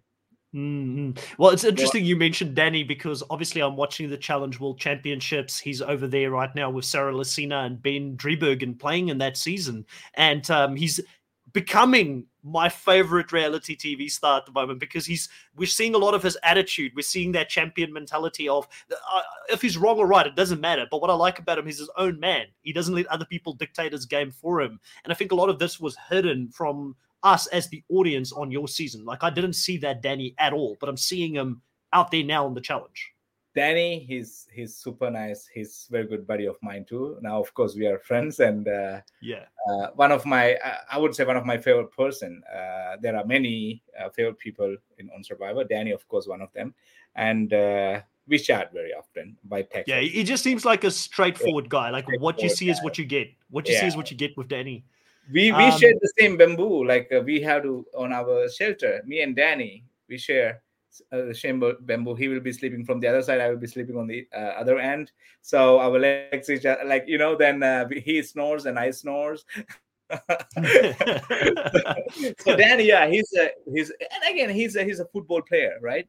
Mm-hmm. Well, it's interesting you mentioned Danny because obviously I'm watching the Challenge World Championships. He's over there right now with Sarah Lacina and Ben Driebergen playing in that season, and um, he's becoming my favorite reality TV star at the moment because he's we're seeing a lot of his attitude. We're seeing that champion mentality of uh, if he's wrong or right, it doesn't matter. But what I like about him, he's his own man. He doesn't let other people dictate his game for him. And I think a lot of this was hidden from us as the audience on your season. Like I didn't see that Danny at all, but I'm seeing him out there now in the challenge. Danny, he's he's super nice. He's very good buddy of mine too. Now, of course, we are friends, and uh, yeah, uh, one of my I would say one of my favorite person. Uh, there are many uh, favorite people in on Survivor. Danny, of course, one of them, and uh, we chat very often by text. Yeah, he just seems like a straightforward yeah. guy. Like what you see guy. is what you get. What you yeah. see is what you get with Danny. We we um, share the same bamboo. Like uh, we have to on our shelter. Me and Danny, we share uh, the same bamboo. He will be sleeping from the other side. I will be sleeping on the uh, other end. So our legs each other, like you know. Then uh, he snores and I snores. so Danny, yeah, he's a he's and again he's a he's a football player, right?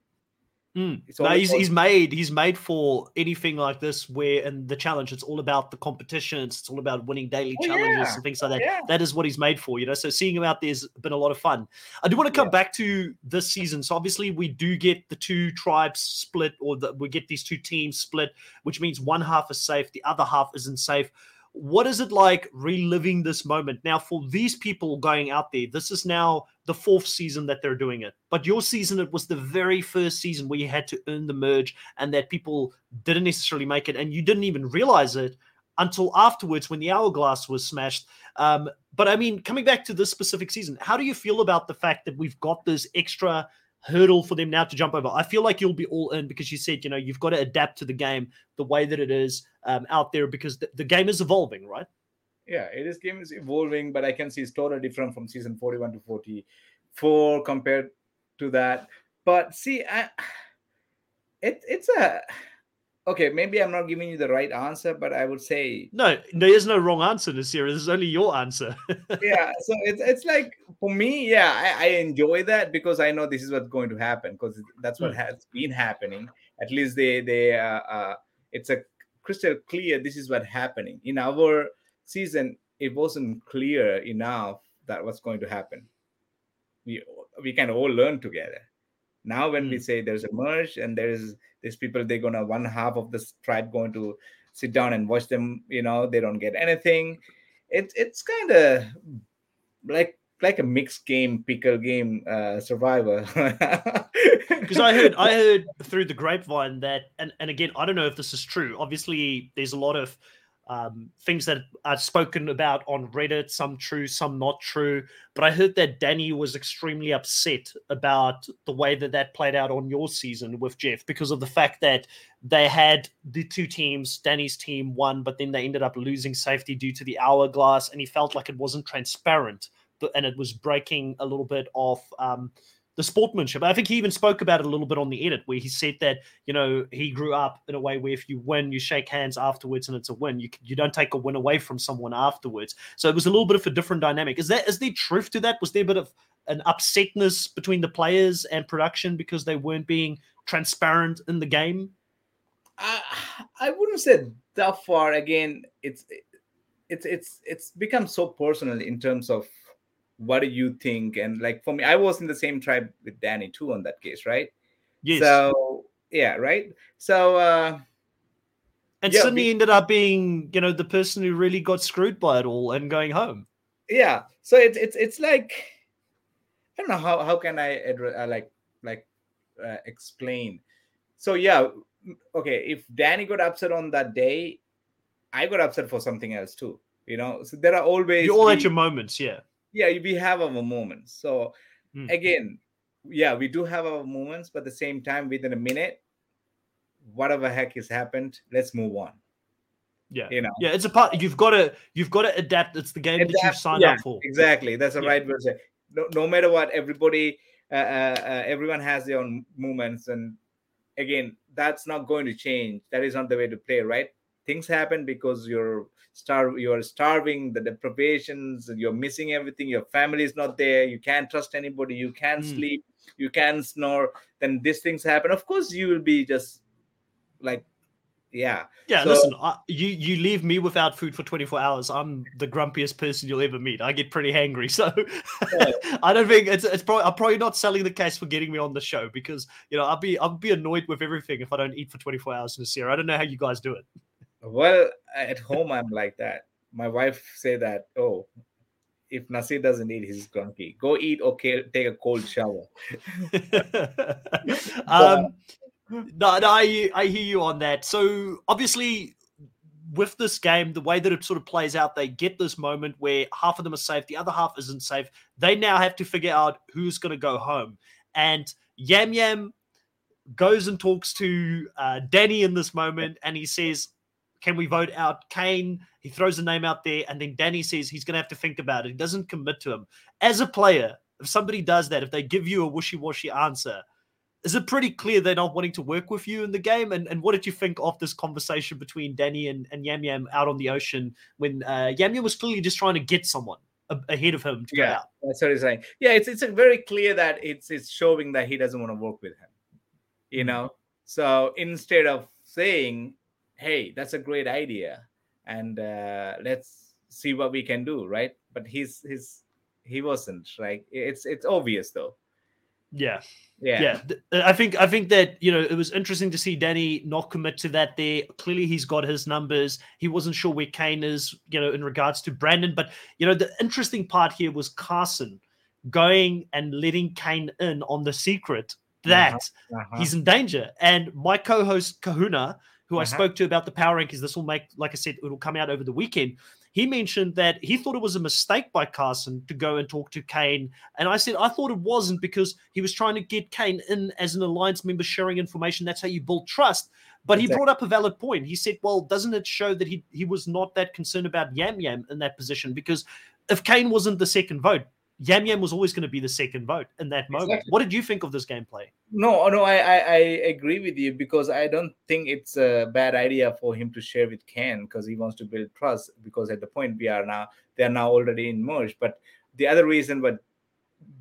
Mm. No, he's, he's made he's made for anything like this where in the challenge it's all about the competitions, it's all about winning daily oh, challenges yeah. and things like that. Yeah. That is what he's made for, you know. So seeing him out there's been a lot of fun. I do want to come yeah. back to this season. So obviously we do get the two tribes split, or the, we get these two teams split, which means one half is safe, the other half isn't safe what is it like reliving this moment? Now for these people going out there this is now the fourth season that they're doing it. But your season it was the very first season where you had to earn the merge and that people didn't necessarily make it and you didn't even realize it until afterwards when the hourglass was smashed. Um, but i mean coming back to this specific season how do you feel about the fact that we've got this extra hurdle for them now to jump over. I feel like you'll be all in because you said, you know, you've got to adapt to the game the way that it is um, out there because the, the game is evolving, right? Yeah, it is game is evolving, but I can see it's totally different from season 41 to 44 compared to that. But see, I, it, it's a okay, maybe I'm not giving you the right answer, but I would say no. There is no wrong answer in this. There's only your answer. yeah, so it's it's like for me, yeah, I, I, enjoy that because I know this is what's going to happen because that's what mm. has been happening. At least they they uh, uh, it's a crystal clear. This is what happening in our season. It wasn't clear enough that what's going to happen. We we can all learn together. Now, when mm. we say there's a merge and there's these people they're gonna one half of the tribe going to sit down and watch them you know they don't get anything. It's it's kind of like like a mixed game pickle game uh survivor. Because i heard i heard through the grapevine that and, and again i don't know if this is true. Obviously there's a lot of um, things that are spoken about on Reddit, some true, some not true. But I heard that Danny was extremely upset about the way that that played out on your season with Jeff because of the fact that they had the two teams, Danny's team won, but then they ended up losing safety due to the hourglass, and he felt like it wasn't transparent and it was breaking a little bit of. Um, the sportsmanship. I think he even spoke about it a little bit on the edit where he said that, you know, he grew up in a way where if you win, you shake hands afterwards and it's a win. You, you don't take a win away from someone afterwards. So it was a little bit of a different dynamic. Is that is there truth to that? Was there a bit of an upsetness between the players and production because they weren't being transparent in the game? I, I wouldn't say that far. Again, it's it's it's it's become so personal in terms of what do you think? And like for me, I was in the same tribe with Danny too on that case, right? Yes. So yeah, right. So uh and yeah, Sydney ended up being, you know, the person who really got screwed by it all and going home. Yeah. So it's it's it's like I don't know how how can I uh, like like uh, explain. So yeah, okay. If Danny got upset on that day, I got upset for something else too. You know, so there are always you all at your moments, yeah yeah we have our moments. So mm. again yeah we do have our moments but at the same time within a minute whatever heck has happened let's move on. Yeah. You know? Yeah it's a part you've got to you've got to adapt. It's the game adapt, that you've signed yeah, up for. exactly. That's the yeah. right word no, no matter what everybody uh, uh, uh, everyone has their own moments and again that's not going to change. That is not the way to play right things happen because you're starve you're starving the deprivations you're missing everything your family is not there you can't trust anybody you can't mm. sleep you can't snore then these things happen. Of course you will be just like yeah. Yeah so, listen I, you you leave me without food for 24 hours i'm the grumpiest person you'll ever meet. I get pretty hangry so yeah. i don't think it's it's probably i'm probably not selling the case for getting me on the show because you know i'll be i'll be annoyed with everything if i don't eat for 24 hours in a year i don't know how you guys do it well, at home I'm like that. My wife say that, oh, if Naseer doesn't eat, he's grumpy. Go eat or take a cold shower. um, no, no, I, I hear you on that. So obviously, with this game, the way that it sort of plays out, they get this moment where half of them are safe, the other half isn't safe. They now have to figure out who's going to go home. And Yam Yam goes and talks to uh, Danny in this moment, and he says, "Can we vote out Kane?" He throws a name out there, and then Danny says he's going to have to think about it. He doesn't commit to him. As a player, if somebody does that, if they give you a wishy-washy answer, is it pretty clear they're not wanting to work with you in the game? And, and what did you think of this conversation between Danny and, and Yam Yam out on the ocean when uh, Yam Yam was clearly just trying to get someone ahead of him to yeah, get out? That's what he's saying. Yeah, it's it's very clear that it's it's showing that he doesn't want to work with him. You mm-hmm. know, so instead of saying, "Hey, that's a great idea," and uh, let's see what we can do, right? But he's he's he wasn't right. It's it's obvious though. Yeah. Yeah. yeah. I think I think that you know it was interesting to see Danny not commit to that there. Clearly he's got his numbers. He wasn't sure where Kane is, you know, in regards to Brandon. But you know, the interesting part here was Carson going and letting Kane in on the secret that uh-huh. Uh-huh. he's in danger. And my co-host Kahuna, who uh-huh. I spoke to about the power rankings, this will make, like I said, it will come out over the weekend he mentioned that he thought it was a mistake by Carson to go and talk to Kane. And I said, I thought it wasn't because he was trying to get Kane in as an alliance member sharing information. That's how you build trust. But he brought up a valid point. He said, well, doesn't it show that he, he was not that concerned about Yam Yam in that position? Because if Kane wasn't the second vote, Yam Yam was always going to be the second vote in that moment. Exactly. What did you think of this gameplay? No, no, I, I, I agree with you because I don't think it's a bad idea for him to share with Kane because he wants to build trust. Because at the point we are now, they are now already in merge. But the other reason, but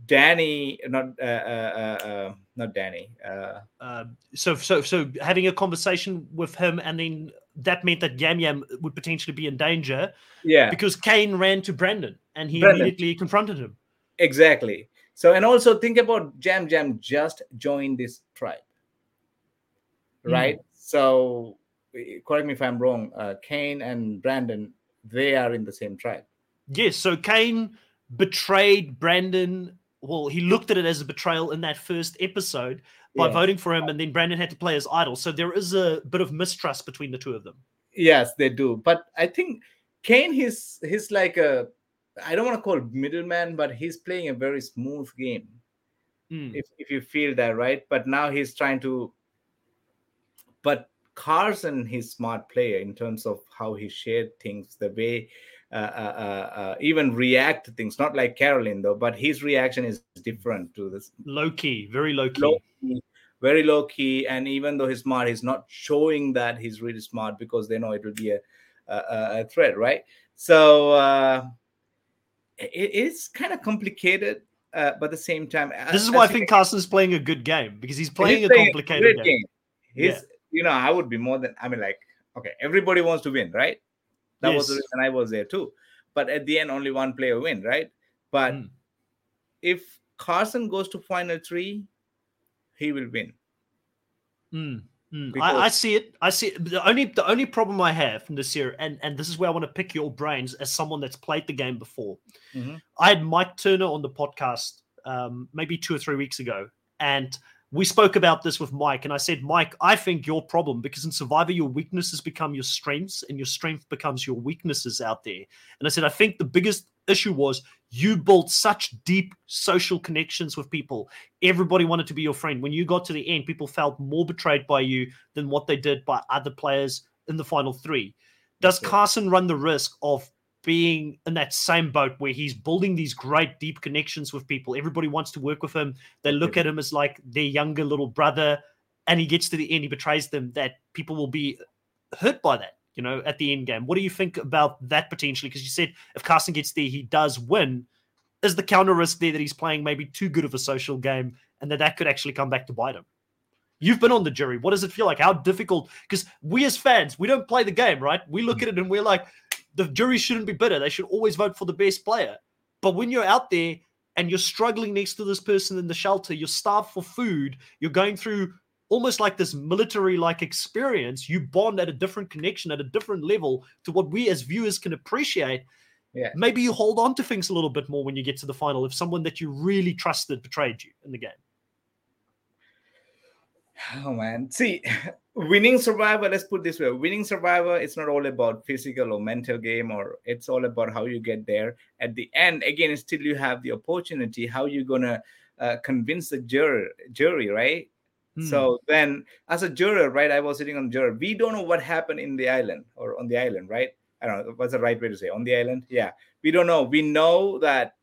Danny, not uh, uh, uh, uh not Danny. Uh, uh, so, so, so having a conversation with him, and then that meant that Yam Yam would potentially be in danger. Yeah, because Kane ran to Brandon and he Brandon. immediately confronted him. Exactly. So, and also think about Jam Jam just joined this tribe, hmm. right? Mm. So, correct me if I'm wrong. Uh, Kane and Brandon, they are in the same tribe. Yes. So Kane betrayed Brandon. Well, he looked at it as a betrayal in that first episode by yeah. voting for him, and then Brandon had to play as idol. So there is a bit of mistrust between the two of them. Yes, they do. But I think Kane, he's he's like a I don't want to call middleman, but he's playing a very smooth game. Mm. If if you feel that right, but now he's trying to. But Carson, he's smart player in terms of how he shared things, the way uh, uh, uh, uh, even react to things. Not like Carolyn though, but his reaction is different to this. Low key, very low key. Low key very low key, and even though he's smart, he's not showing that he's really smart because they know it will be a a, a threat, right? So uh, it is kind of complicated, uh, but at the same time, this is why I think Carson's playing a good game because he's playing he's a complicated a game. game. He's, yeah. you know, I would be more than I mean, like, okay, everybody wants to win, right? That yes. was the reason I was there too. But at the end, only one player win, right? But mm. if Carson goes to final three, he will win. Mm. Mm, I, I, see it. I see it. The only the only problem I have in this year, and and this is where I want to pick your brains as someone that's played the game before. Mm-hmm. I had Mike Turner on the podcast um, maybe two or three weeks ago, and we spoke about this with Mike, and I said, Mike, I think your problem because in Survivor your weaknesses become your strengths, and your strength becomes your weaknesses out there. And I said, I think the biggest issue was you built such deep social connections with people. Everybody wanted to be your friend. When you got to the end, people felt more betrayed by you than what they did by other players in the final three. Does Carson run the risk of being in that same boat where he's building these great deep connections with people? Everybody wants to work with him. They look at him as like their younger little brother, and he gets to the end, he betrays them. That people will be hurt by that you know, at the end game. What do you think about that potentially? Because you said if Carson gets there, he does win. Is the counter risk there that he's playing maybe too good of a social game and that that could actually come back to bite him? You've been on the jury. What does it feel like? How difficult? Because we as fans, we don't play the game, right? We look at it and we're like, the jury shouldn't be bitter. They should always vote for the best player. But when you're out there and you're struggling next to this person in the shelter, you're starved for food, you're going through almost like this military like experience you bond at a different connection at a different level to what we as viewers can appreciate Yeah. maybe you hold on to things a little bit more when you get to the final if someone that you really trusted betrayed you in the game. Oh man, see, winning survivor. Let's put this way: winning survivor. It's not all about physical or mental game, or it's all about how you get there. At the end, again, still you have the opportunity. How you gonna uh, convince the jury? Jury, right? Hmm. So then, as a juror, right? I was sitting on the juror. We don't know what happened in the island or on the island, right? I don't know what's the right way to say on the island. Yeah, we don't know. We know that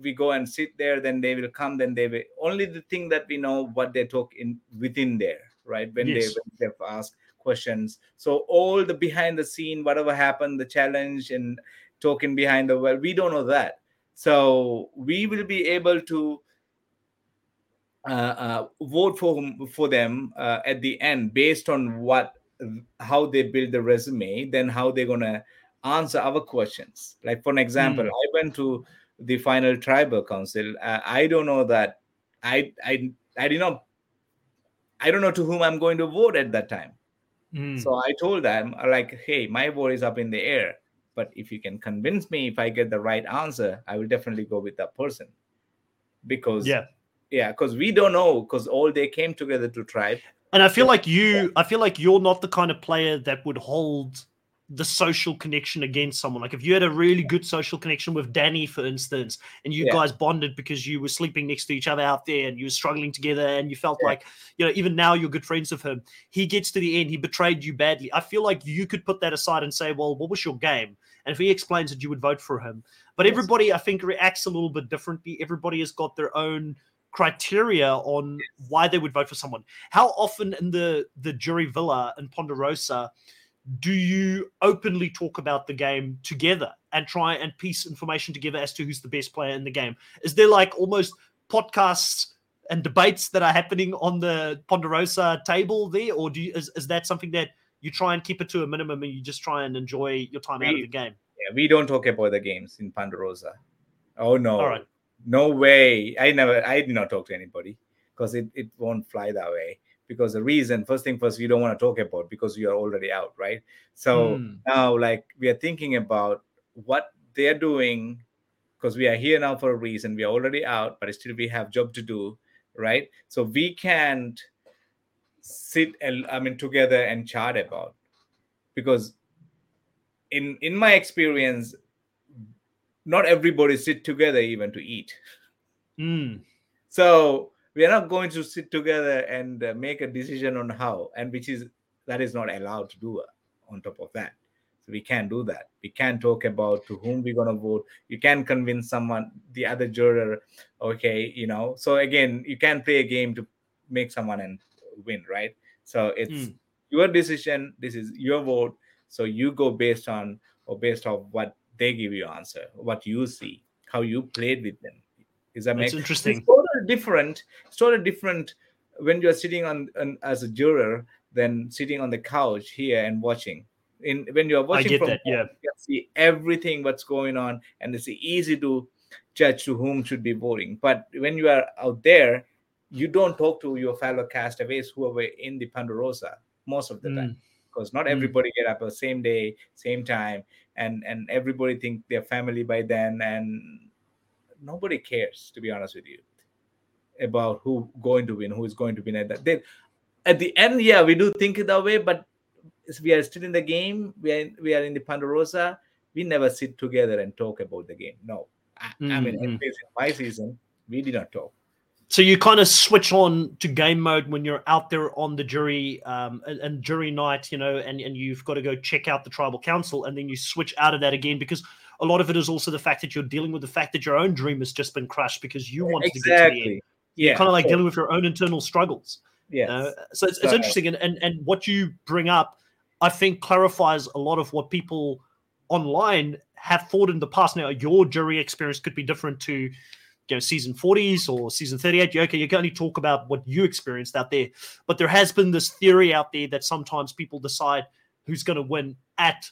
we go and sit there, then they will come. Then they will only the thing that we know what they talk in within there, right? When Yes. they when they ask questions. So all the behind the scene, whatever happened, the challenge and talking behind the well, we don't know that. So we will be able to vote for for them uh, at the end based on what how they build the resume then how they're gonna answer our questions like for an example Mm. i went to the final tribal council uh, i don't know that i i i did not i don't know to whom i'm going to vote at that time Mm. so I told them, uh, like, hey, my vote is up in the air. But if you can convince me, if I get the right answer, I will definitely go with that person. Because yeah. Yeah, because we don't know, because all they came together to try And I feel like you, I feel like you're not the kind of player that would hold the social connection against someone. Like if you had a really good social connection with Danny, for instance, and you Yeah. guys bonded because you were sleeping next to each other out there and you were struggling together and you felt Yeah. like, you know, even now you're good friends with him. He gets to the end, he betrayed you badly. I feel like you could put that aside and say, well, what was your game? And if he explains it, you would vote for him. But Yes. everybody, I think, reacts a little bit differently. Everybody has got their own criteria on why they would vote for someone. How often in the the jury villa in Ponderosa do you openly talk about the game together and try and piece information together as to who's the best player in the game? Is there like almost podcasts and debates that are happening on the Ponderosa table there, or do you, is is that something that you try and keep it to a minimum and you just try and enjoy your time out of the game? Yeah, we don't talk about the games in Ponderosa. Oh no. All right. No way. I never I did not talk to anybody because it, it won't fly that way. Because the reason, first thing first, you don't want to talk about because you are already out, right? So Hmm. now like we are thinking about what they're doing because we are here now for a reason. We are already out, but still we have job to do, right? So we can't sit and I mean together and chat about because in in my experience, not everybody sit together even to eat. Hmm. So we are not going to sit together and uh, make a decision on how, and which is that is not allowed to do. uh, On top of that, so we can't do that. We can't talk about to whom we're gonna vote. You can convince someone, the other juror, okay, you know. So again, you can play a game to make someone and win, right? So it's Mm. your decision. This is your vote. So you go based on or based off what they give you answer, what you see, how you played with them. Is that That's make interesting. It's totally different. It's totally different when you're sitting on, on as a juror than sitting on the couch here and watching. In when you're watching from that, home, yeah. you can see everything what's going on, and it's easy to judge to whom should be voting. But when you are out there, you don't talk to your fellow castaways who are in the Ponderosa most of the time Mm. because not Mm. everybody get up the same day same time and and everybody think they're family by then and nobody cares to be honest with you about who going to win who is going to win at that. They, at the end yeah we do think it that way but we are still in the game. We are we are in the ponderosa. We never sit together and talk about the game. No. I, I mean Mm, least in my season we did not talk So you kind of switch on to game mode when you're out there on the jury um, and, and jury night, you know, and, and you've got to go check out the tribal council, and then you switch out of that again because a lot of it is also the fact that you're dealing with the fact that your own dream has just been crushed because you wanted to get to the end. exactly yeah kind of like dealing with your own internal struggles. yes. Uh, so it's, it's interesting, and, and and what you bring up, I think, clarifies a lot of what people online have thought in the past. Now, your jury experience could be different to, you know, season 40s or season 38. You- Okay, you can only talk about what you experienced out there, but there has been this theory out there that sometimes people decide who's going to win at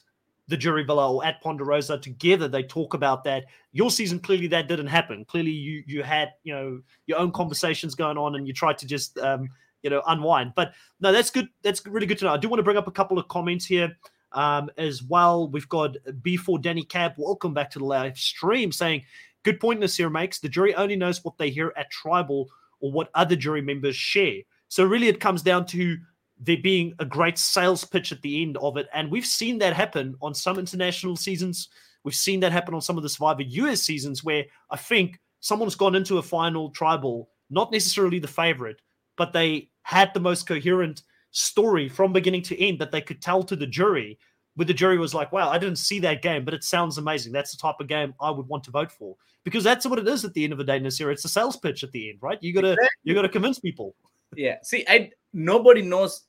the jury villa or at Ponderosa together. They talk about that. Your season clearly that didn't happen. Clearly, you you had you know your own conversations going on, and you tried to just um, you know unwind. But no, that's good. That's really good to know. I do want to bring up a couple of comments here. um, as well. We've got B4 Danny Cab. Welcome back to the live stream saying, Good point Naseer makes. The jury only knows what they hear at tribal or what other jury members share. So really it comes down to there being a great sales pitch at the end of it. And we've seen that happen on some international seasons. We've seen that happen on some of the Survivor US seasons where I think someone's gone into a final tribal, not necessarily the favorite, but they had the most coherent story from beginning to end that they could tell to the jury. Where the jury was like, wow, I didn't see that game, but it sounds amazing. That's the type of game I would want to vote for. Because that's what it is at the end of the day, Naseer. It's a sales pitch at the end, right? You gotta exactly. you gotta convince people. Yeah. See, I nobody knows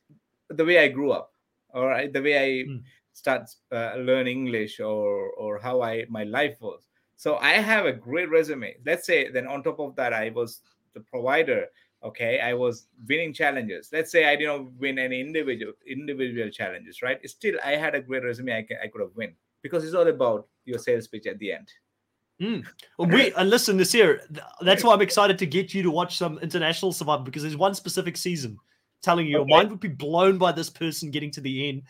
the way I grew up, all right, the way I mm. start uh, learn English or or how I my life was. So I have a great resume. Let's say then on top of that, I was the provider. Okay, I was winning challenges. Let's say I didn't win any individual individual challenges, right? Still, I had a great resume. I, can, I could have win because it's all about your sales pitch at the end. Mm. Well, we and listen this year. That's why I'm excited to get you to watch some international survivor because there's one specific season telling you okay. your mind would be blown by this person getting to the end.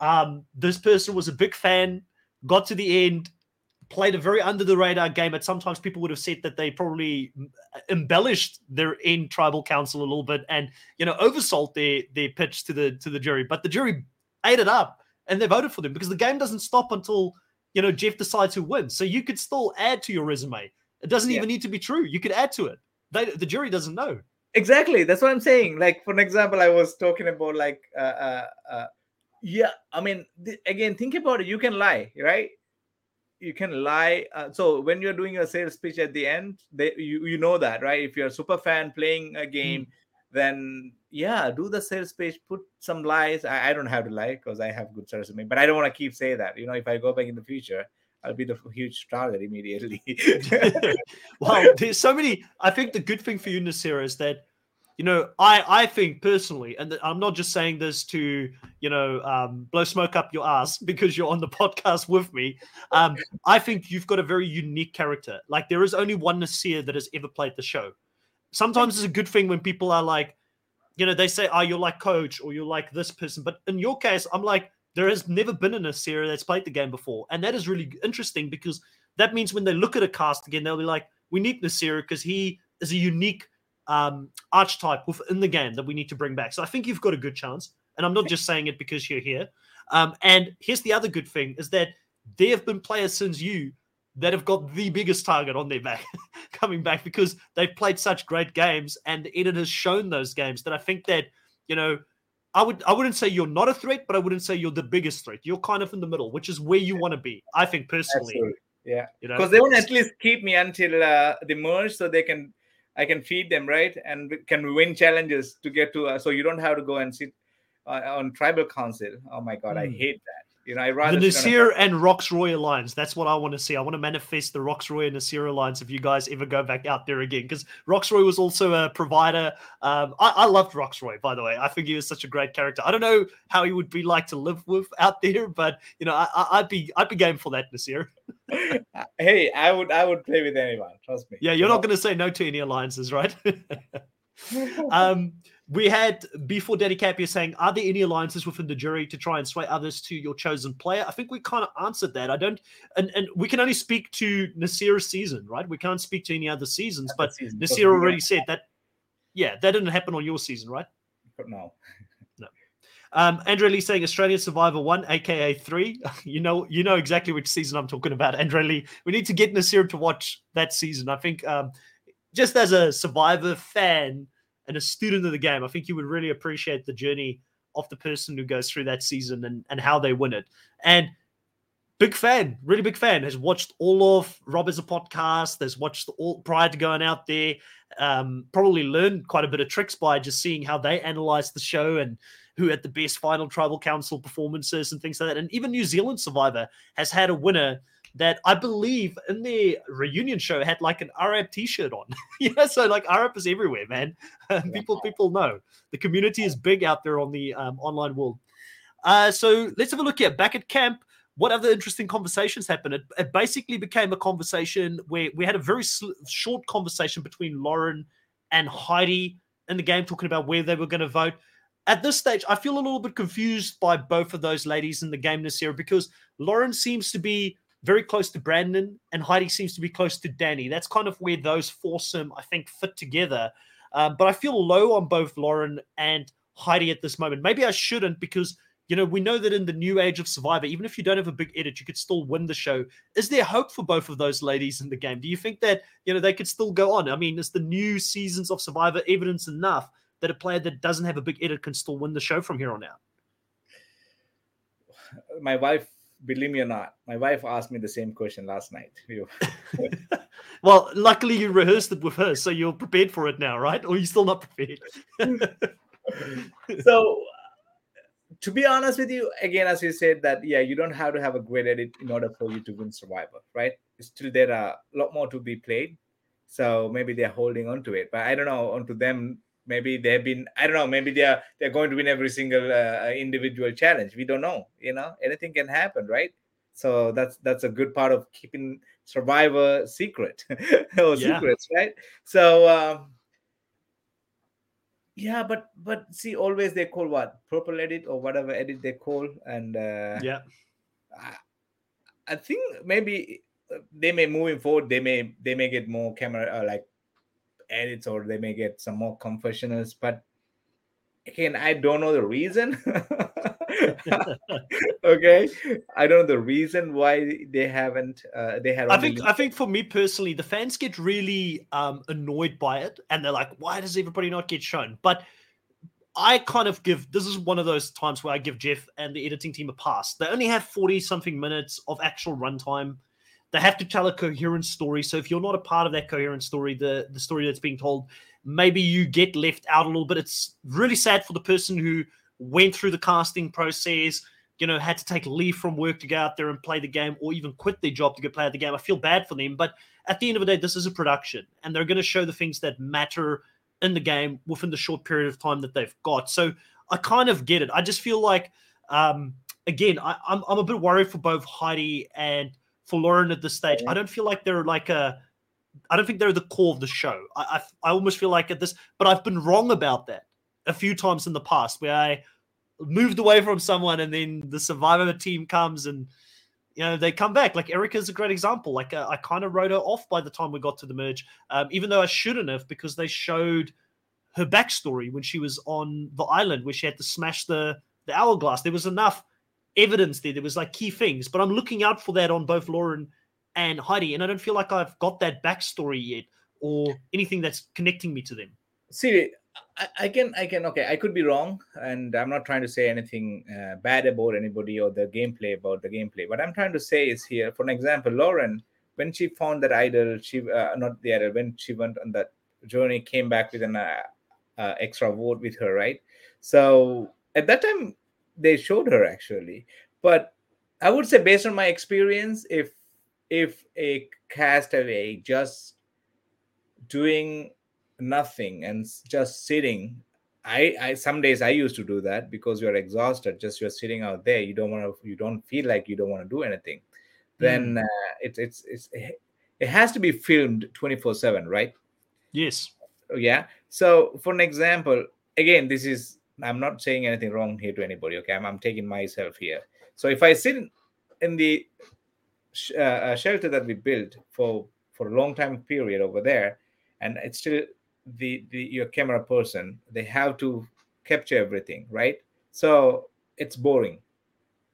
Um, this person was a big fan, got to the end, played a very under the radar game. But sometimes people would have said that they probably embellished their end tribal council a little bit and you know oversold their their pitch to the to the jury. But the jury ate it up and they voted for them because the game doesn't stop until you know Jeff decides who wins. So you could still add to your resume. It doesn't yeah. even need to be true. You could add to it. They, the jury doesn't know exactly that's what i'm saying like for an example i was talking about like uh, uh, uh yeah i mean th- again think about it you can lie right you can lie uh, so when you're doing a sales pitch at the end they you, you know that right if you're a super fan playing a game mm. then yeah do the sales pitch put some lies i, I don't have to lie because i have good service but i don't want to keep saying that you know if i go back in the future I'll be the huge target immediately. wow, there's so many. I think the good thing for you, Nasira, is that you know, I I think personally, and I'm not just saying this to you know um, blow smoke up your ass because you're on the podcast with me. Um, I think you've got a very unique character. Like there is only one Naseer that has ever played the show. Sometimes it's a good thing when people are like, you know, they say, "Oh, you're like coach," or "You're like this person," but in your case, I'm like, there has never been a Naseer that's played the game before, and that is really interesting because that means when they look at a cast again, they'll be like, "We need Naseer because he is a unique." Um, archetype within the game that we need to bring back. So I think you've got a good chance. And I'm not just saying it because you're here. Um, and here's the other good thing is that there have been players since you that have got the biggest target on their back coming back because they've played such great games and the edit has shown those games that I think that, you know, I would I wouldn't say you're not a threat, but I wouldn't say you're the biggest threat. You're kind of in the middle, which is where you want to be. I think personally. Absolutely. Yeah. You know, because they want to at least keep me until uh, the merge so they can I can feed them right and can win challenges to get to. Uh, so you don't have to go and sit uh, on tribal council. Oh my god, mm. I hmm. hate that. You know, I rather the Naseer and Roxroy alliance. That's what I want to see. I want to manifest the Roxroy and Naseer alliance. If you guys ever go back out there again, because Roxroy was also a provider. Um, I, I loved Roxroy, by the way. I think he was such a great character. I don't know how he would be like to live with out there, but you know, I, would be I'd be game for that, Naseer. hey, I would I would play with anyone. Trust me. Yeah, you're not going to say no to any alliances, right? um, we had before Daddy Capia saying, Are there any alliances within the jury to try and sway others to your chosen player? I think we kind of answered that. I don't, and, and we can only speak to Naseer's season, right? We can't speak to any other seasons, but season. Naseer already said that, yeah, that didn't happen on your season, right? No. Um, Lee saying Australian Survivor One, aka three. You know, you know exactly which season I'm talking about, Andrea Lee. We need to get Naseer to watch that season. I think um, just as a Survivor fan, and a student of the game, I think you would really appreciate the journey of the person who goes through that season and, and how they win it. And big fan, really big fan, has watched all of Rob a podcast, has watched all prior to going out there, um, probably learned quite a bit of tricks by just seeing how they analyze the show and who had the best final tribal council performances and things like that. And even New Zealand Survivor has had a winner that I believe in their reunion show had like an RHAP t-shirt on. yeah, so like RHAP is everywhere, man. people people know the community is big out there on the um, online world. Uh, so let's have a look here. Back at camp, what other interesting conversations happened? It, it basically became a conversation where we had a very sl- short conversation between Lauren and Heidi in the game, talking about where they were going to vote. At this stage, I feel a little bit confused by both of those ladies in the game this year because Lauren seems to be very close to Brandon and Heidi seems to be close to Danny. That's kind of where those foursome, I think, fit together. Um, but I feel low on both Lauren and Heidi at this moment. Maybe I shouldn't because you know, we know that in the new age of Survivor, even if you don't have a big edit, you could still win the show. Is there hope for both of those ladies in the game? Do you think that, you know, they could still go on? I mean, is the new seasons of Survivor evidence enough that a player that doesn't have a big edit can still win the show from here on out? My wife, believe me or not, my wife asked me the same question last night. well, luckily you rehearsed it with her, so you're prepared for it now, right? Or you're still not prepared? so uh, to be honest with you, again, as you said, that yeah, you don't have to have a great edit in order for you to win Survivor, right? Still, there are a lot more to be played, so maybe they're holding on to it. But I don't know, onto them, maybe they've been, I don't know, maybe they're they're going to win every single uh, individual challenge. We don't know, you know, anything can happen, right? So that's that's a good part of keeping Survivor secret or yeah. secrets, right? So. Um, yeah but but see always they call what purple edit or whatever edit they call and uh yeah I, I think maybe uh, they may moving forward they may they may get more camera uh, like edits or they may get some more confessionals but again i don't know the reason okay i don't know the reason why they haven't uh, they had i think i think for me personally the fans get really um annoyed by it and they're like why does everybody not get shown but I kind of give this is one of those times where I give Jeff and the editing team a pass. They only have 40 something minutes of actual runtime. They have to tell a coherent story. So if you're not a part of that coherent story, the, the story that's being told, maybe you get left out a little bit. It's really sad for the person who went through the casting process, you know, had to take leave from work to go out there and play the game or even quit their job to go play the game. I feel bad for them. But at the end of the day, this is a production and they're going to show the things that matter in the game within the short period of time that they've got. So I kind of get it. I just feel like, um, again, I, I'm, I'm a bit worried for both Heidi and for Lauren at this stage. I don't feel like they're like a I don't think they're the core of the show. I, I, I almost feel like at this, but I've been wrong about that a few times in the past where I moved away from someone and then the survivor team comes and you know they come back. Like Erika's a great example. Like uh, I kind of wrote her off by the time we got to the merge, um, even though I shouldn't have because they showed her backstory when she was on the island where she had to smash the the hourglass. There was enough evidence there. There was like key things, but I'm looking out for that on both Lauren and Heidi, and I don't feel like I've got that backstory yet or anything that's connecting me to them. See, I, I can, I can, okay, I could be wrong, and I'm not trying to say anything uh, bad about anybody or the gameplay about the gameplay. What I'm trying to say is here, for an example, Lauren, when she found that idol, she uh, not the idol, when she went on that journey, came back with an uh, uh, extra vote with her, right? So at that time, they showed her actually, but I would say based on my experience, if if a castaway just doing nothing and just sitting I, I some days i used to do that because you're exhausted just you're sitting out there you don't want to you don't feel like you don't want to do anything. Then mm. uh, it, it's it's it has to be filmed 24 7 right? Yes. Yeah. So for an example again this is i'm not saying anything wrong here to anybody okay i'm, I'm taking myself here so if i sit in the uh, shelter that we built for for a long time period over there, and it's still the, the your camera person. They have to capture everything, right? So it's boring.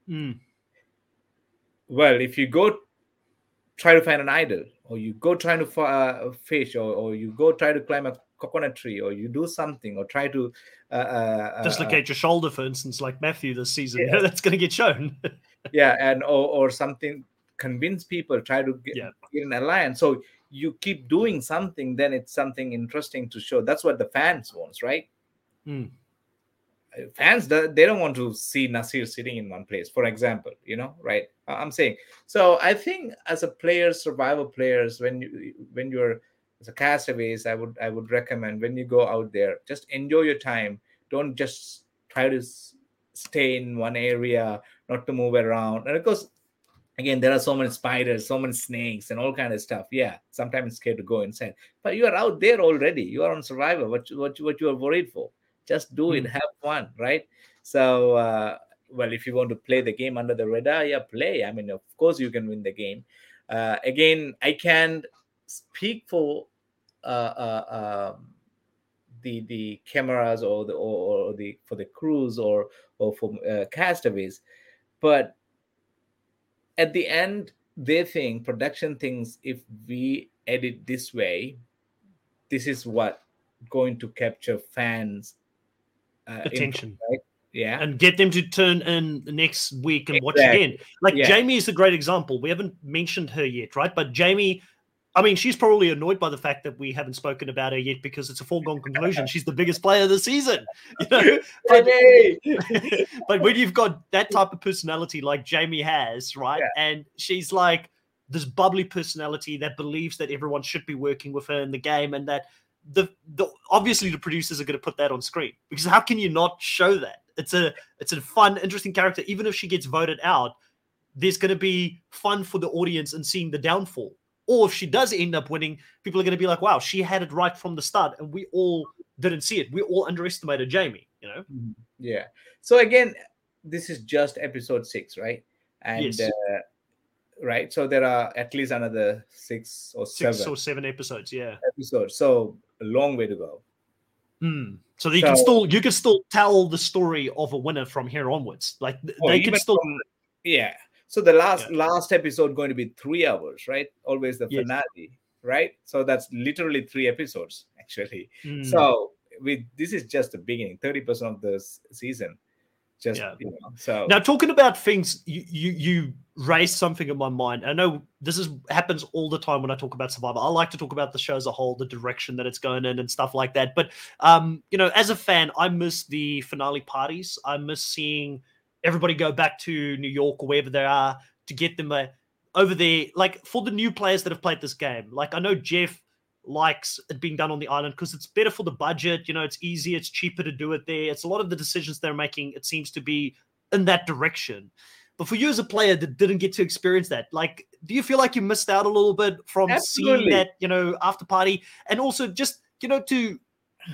Mm. Well, if you go try to find an idol, or you go trying to uh, fish, or, or you go try to climb a coconut tree, or you do something, or try to uh, uh, dislocate your shoulder, for instance, like Matthew this season. Yeah. That's going to get shown. yeah, and or, or something convince people, try to get, yeah. get an alliance. So you keep doing something, then it's something interesting to show. That's what the fans wants, right? Mm. Fans, they don't want to see Naseer sitting in one place, for example, you know, right? I'm saying. So I think as a player, survival players, when you when you're a castaways, I would I would recommend when you go out there, just enjoy your time. Don't just try to stay in one area, not to move around. And of course, again there are so many spiders so many snakes and all kind of stuff yeah sometimes it's scared to go inside but you are out there already you are on survivor what what, what you are worried for Just do it, Mm. have fun, right? So, uh, well, if you want to play the game under the radar, yeah, play. I mean, of course, you can win the game. Uh, again, I can't speak for uh, uh, um, the the cameras or the or, or the for the crews or or for uh, castaways, but at the end, they think production thinks if we edit this way, this is what going to capture fans uh, Attention. yeah and get them to turn in the next week and watch again. Like Yeah. Jaime is a great example. We haven't mentioned her yet, right? But Jaime, I mean, she's probably annoyed by the fact that we haven't spoken about her yet because it's a foregone conclusion. She's the biggest player of the season. You know? but, but when you've got that type of personality like Jaime has, right? Yeah. And she's like this bubbly personality that believes that everyone should be working with her in the game and that the, the obviously the producers are going to put that on screen because how can you not show that? It's a it's a fun, interesting character. Even if she gets voted out, there's going to be fun for the audience in seeing the downfall. Or if she does end up winning, people are going to be like, "Wow, she had it right from the start," and we all didn't see it. We all underestimated Jaime. You know? yeah so again this is just episode six right and Yes. uh, right so there are at least another six or Six seven or seven episodes. Yeah. episodes so a long way to go Hmm. So you can still you can still tell the story of a winner from here onwards. Like th- they can still from- yeah so the last Yeah. last episode going to be three hours right always the Yes. finale right so that's literally three episodes actually Hmm. so we this is just the beginning 30% of the season just Yeah. you know so Now, talking about things, you, you you raised something in my mind. I know this is happens all the time when I talk about Survivor. I like to talk about the show as a whole, the direction that it's going in, and stuff like that. But um, you know, as a fan, I miss the finale parties. I miss seeing everybody go back to New York or wherever they are to get them uh, over there. Like for the new players that have played this game, like I know Jeff likes it being done on the island because it's better for the budget. You know, it's easier, it's cheaper to do it there. It's a lot of the decisions they're making. It seems to be in that direction. But for you as a player that didn't get to experience that, like, do you feel like you missed out a little bit from seeing that, you know, after party and also just, you know, to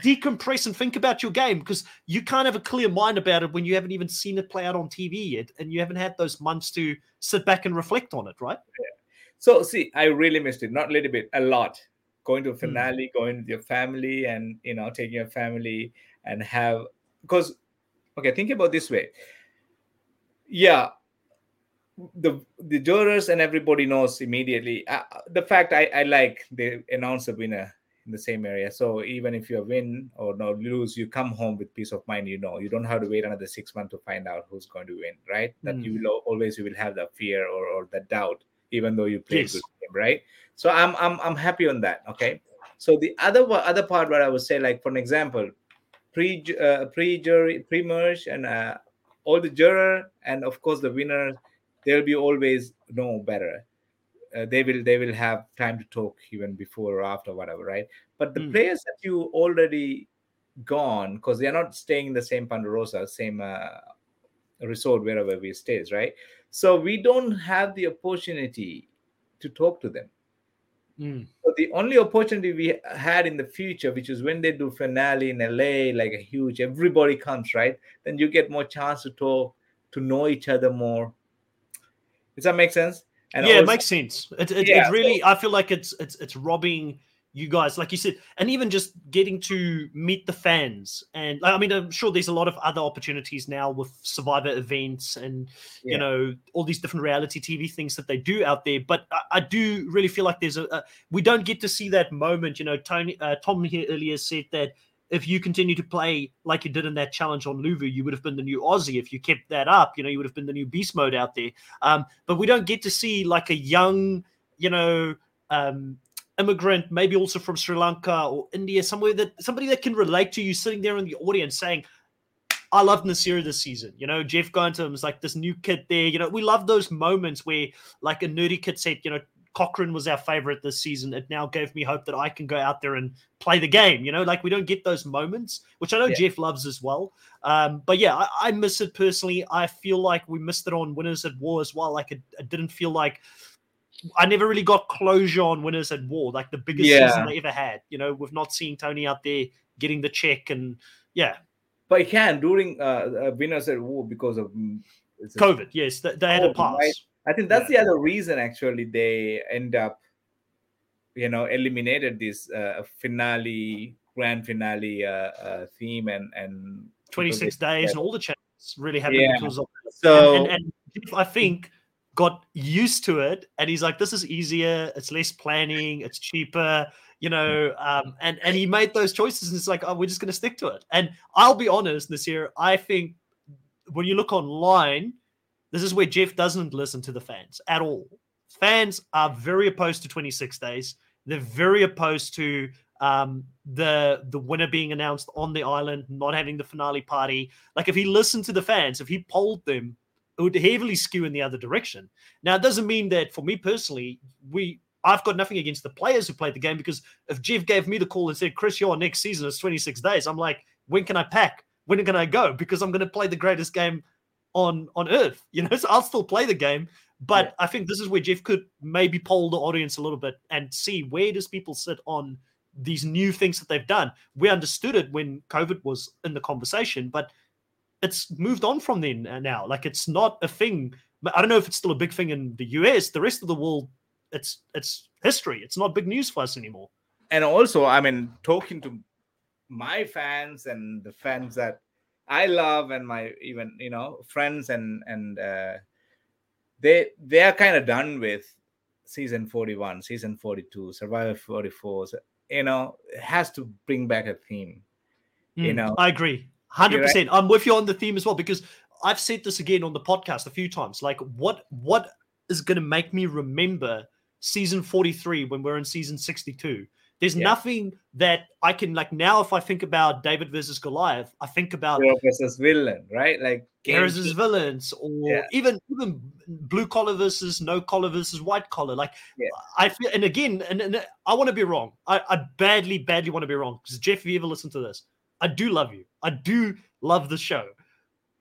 decompress and think about your game because you can't have a clear mind about it when you haven't even seen it play out on TV yet and you haven't had those months to sit back and reflect on it, right? So see, I really missed it. Not a little bit, a lot. Going to a Hmm. finale, going with your family, and you know, taking your family and have because okay, think about this way. Yeah, the the jurors and everybody knows immediately. Uh, the fact I I like they announce the winner in the same area. So even if you win or no lose, you come home with peace of mind. You know, you don't have to wait another six months to find out who's going to win. Right? That Hmm. you will always you will have the fear or or the doubt even though you play Yes. good game, right? So I'm I'm I'm happy on that. Okay. So the other other part where I would say, like for an example, pre uh, pre jury pre merge and uh, all the juror and of course the winner, they'll be always know better. Uh, they will they will have time to talk even before or after whatever, right? But the Mm. players that you already gone because they're not staying in the same Ponderosa, same uh, resort wherever we stays, right? So we don't have the opportunity to talk to them. Mm. So the only opportunity we had in the future, which is when they do finale in LA, like a huge, everybody comes, right? Then you get more chance to talk, to know each other more. Does that make sense? Yeah, also- it makes sense. It, it, Yeah, it really, I feel like it's it's it's robbing you guys, like you said, and even just getting to meet the fans. And I mean, I'm sure there's a lot of other opportunities now with Survivor events and Yeah. you know all these different reality TV things that they do out there. But I, I do really feel like there's a, a we don't get to see that moment. You know, Tony uh, Tom here earlier said that if you continue to play like you did in that challenge on Luvu, you would have been the new Ozzy. If you kept that up, you know, you would have been the new beast mode out there. Um, but we don't get to see like a young, you know, um, immigrant, maybe also from Sri Lanka or India, somewhere that somebody that can relate to you sitting there in the audience saying, I love Nasira this season. You know, Jeff is like this new kid there. You know, we love those moments where, like a nerdy kid said, you know, Cochran was our favorite this season. It now gave me hope that I can go out there and play the game. You know, like we don't get those moments, which I know Yeah. Jeff loves as well. Um, but yeah, I, I miss it personally. I feel like we missed it on Winners at War as well. Like it, it didn't feel like I never really got closure on Winners at War, like the biggest Yeah. season they ever had. You know, we've not seen Tony out there getting the check and yeah. but it can during uh, uh winners at war because of mm, COVID. Yes, they, they had a pass. Right? I think that's yeah. the other reason actually they end up, you know, eliminated this uh, finale, grand finale uh, uh, theme and and 26 days and all the channels really happened yeah. because of so and, and, and I think got used to it and he's like this is easier it's less planning it's cheaper you know um, and and he made those choices and it's like oh we're just going to stick to it and i'll be honest this year i think when you look online this is where jeff doesn't listen to the fans at all fans are very opposed to 26 days they're very opposed to um, the the winner being announced on the island, not having the finale party. Like if he listened to the fans, if he polled them, it would heavily skew in the other direction. Now it doesn't mean that for me personally, we I've got nothing against the players who played the game because if Jeff gave me the call and said, Chris, your next season is 26 days, I'm like, when can I pack? When can I go? Because I'm going to play the greatest game on on earth. You know, so I'll still play the game. But yeah. I think this is where Jeff could maybe poll the audience a little bit and see where does people sit on these new things that they've done. We understood it when COVID was in the conversation, but it's moved on from then now. Like it's not a thing. I don't know if it's still a big thing in the US. The rest of the world, it's it's history. It's not big news for us anymore. And also, I mean, talking to my fans and the fans that I love, and my even you know friends and and uh, they they are kind of done with season 41 season 42 survivor 44 so, you know, has to bring back a theme. Mm, you know, I agree. 100%. Right? I'm with you on the theme as well because I've said this again on the podcast a few times. Like, what what is going to make me remember season 43 when we're in season 62? There's yeah. nothing that I can like now. If I think about David versus Goliath, I think about Hero versus villain, right? Like heroes versus villains, or yeah. even even blue collar versus no collar versus white collar. Like yeah. I feel, and again, and, and I want to be wrong. I, I badly, badly want to be wrong because Jeff, if you ever listen to this, I do love you. I do love the show,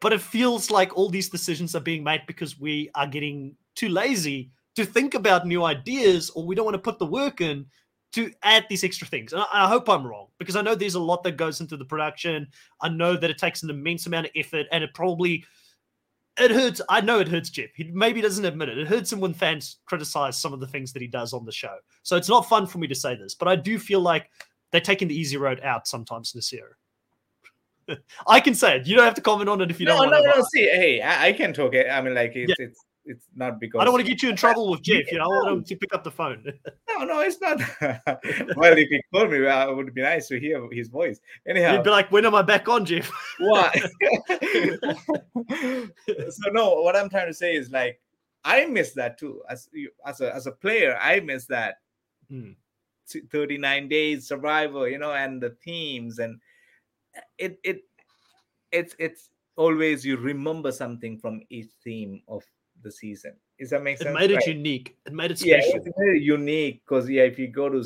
but it feels like all these decisions are being made because we are getting too lazy to think about new ideas, or we don't want to put the work in to add these extra things. And I, I, hope I'm wrong because I know there's a lot that goes into the production. I know that it takes an immense amount of effort and it probably it hurts. I know it hurts Jeff. He maybe doesn't admit it. It hurts him when fans criticize some of the things that he does on the show. So it's not fun for me to say this, but I do feel like they're taking the easy road out sometimes this year. I can say it. You don't have to comment on it if you no, don't. No, no, no. See, hey, I, I, can talk it. I mean, like it's, yeah. it's it's not because I don't want to get you in trouble with Jeff. You know, I want him to pick up the phone. no, no, it's not. well, if he called me, uh, it would be nice to hear his voice. Anyhow, you'd be like, "When am I back on, Jeff?" Why? so no, what I'm trying to say is like, I miss that too. As as a as a player, I miss that. Hmm. 39 days survival, you know, and the themes and it it it's it's always you remember something from each theme of the season. Is that make sense? It made it right. unique. It made it special. Yeah, unique because yeah, if you go to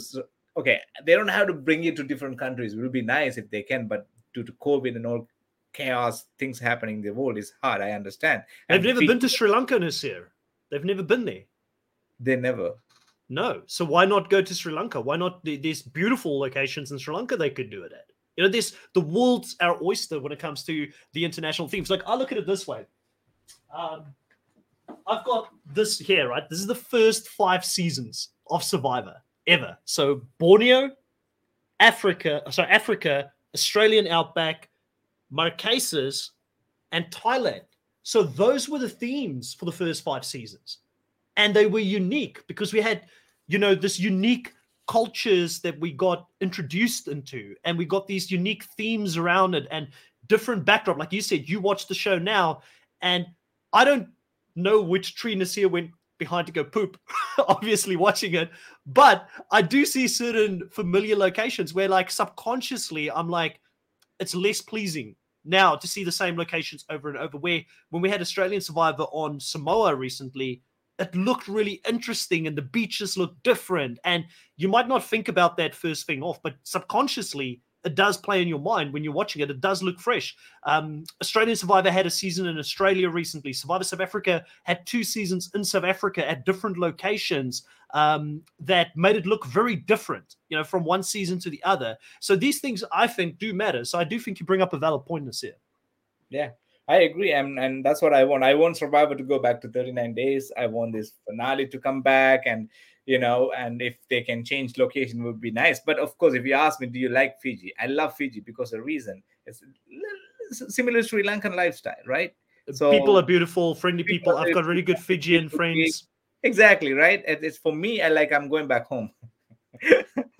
okay, they don't have to bring you to different countries. It would be nice if they can, but due to COVID and all chaos, things happening in the world is hard. I understand. They've never been to Sri Lanka this year. They've never been there. They never. No. So why not go to Sri Lanka? Why not? There's beautiful locations in Sri Lanka they could do it at. You know, this the world's our oyster when it comes to the international themes. Like I look at it this way. Um, I've got this here, right? This is the first five seasons of Survivor ever. So Borneo, Africa, uh, sorry, Africa, Australian outback, Marquesas, and Thailand. So those were the themes for the first five seasons. And they were unique because we had, you know, this unique cultures that we got introduced into, and we got these unique themes around it and different backdrop. Like you said, you watch the show now, and I don't know which tree Naseer went behind to go poop, obviously watching it. But I do see certain familiar locations where, like, subconsciously, I'm like, it's less pleasing now to see the same locations over and over. Where when we had Australian Survivor on Samoa recently, it looked really interesting and the beaches looked different. And you might not think about that first thing off, but subconsciously, it does play in your mind when you're watching it. It does look fresh. Um, Australian Survivor had a season in Australia recently. Survivor South Africa had two seasons in South Africa at different locations um, that made it look very different, you know, from one season to the other. So these things I think do matter. So I do think you bring up a valid point, this here. Yeah, I agree, and and that's what I want. I want Survivor to go back to 39 days. I want this finale to come back, and you know, and if they can change location, would be nice. But of course, if you ask me, do you like Fiji? I love Fiji because the reason it's similar to Sri Lankan lifestyle, right? Uh, so people are beautiful, friendly people. I've got really good Fijian friends. Exactly right. It's for me. I like. I'm going back home.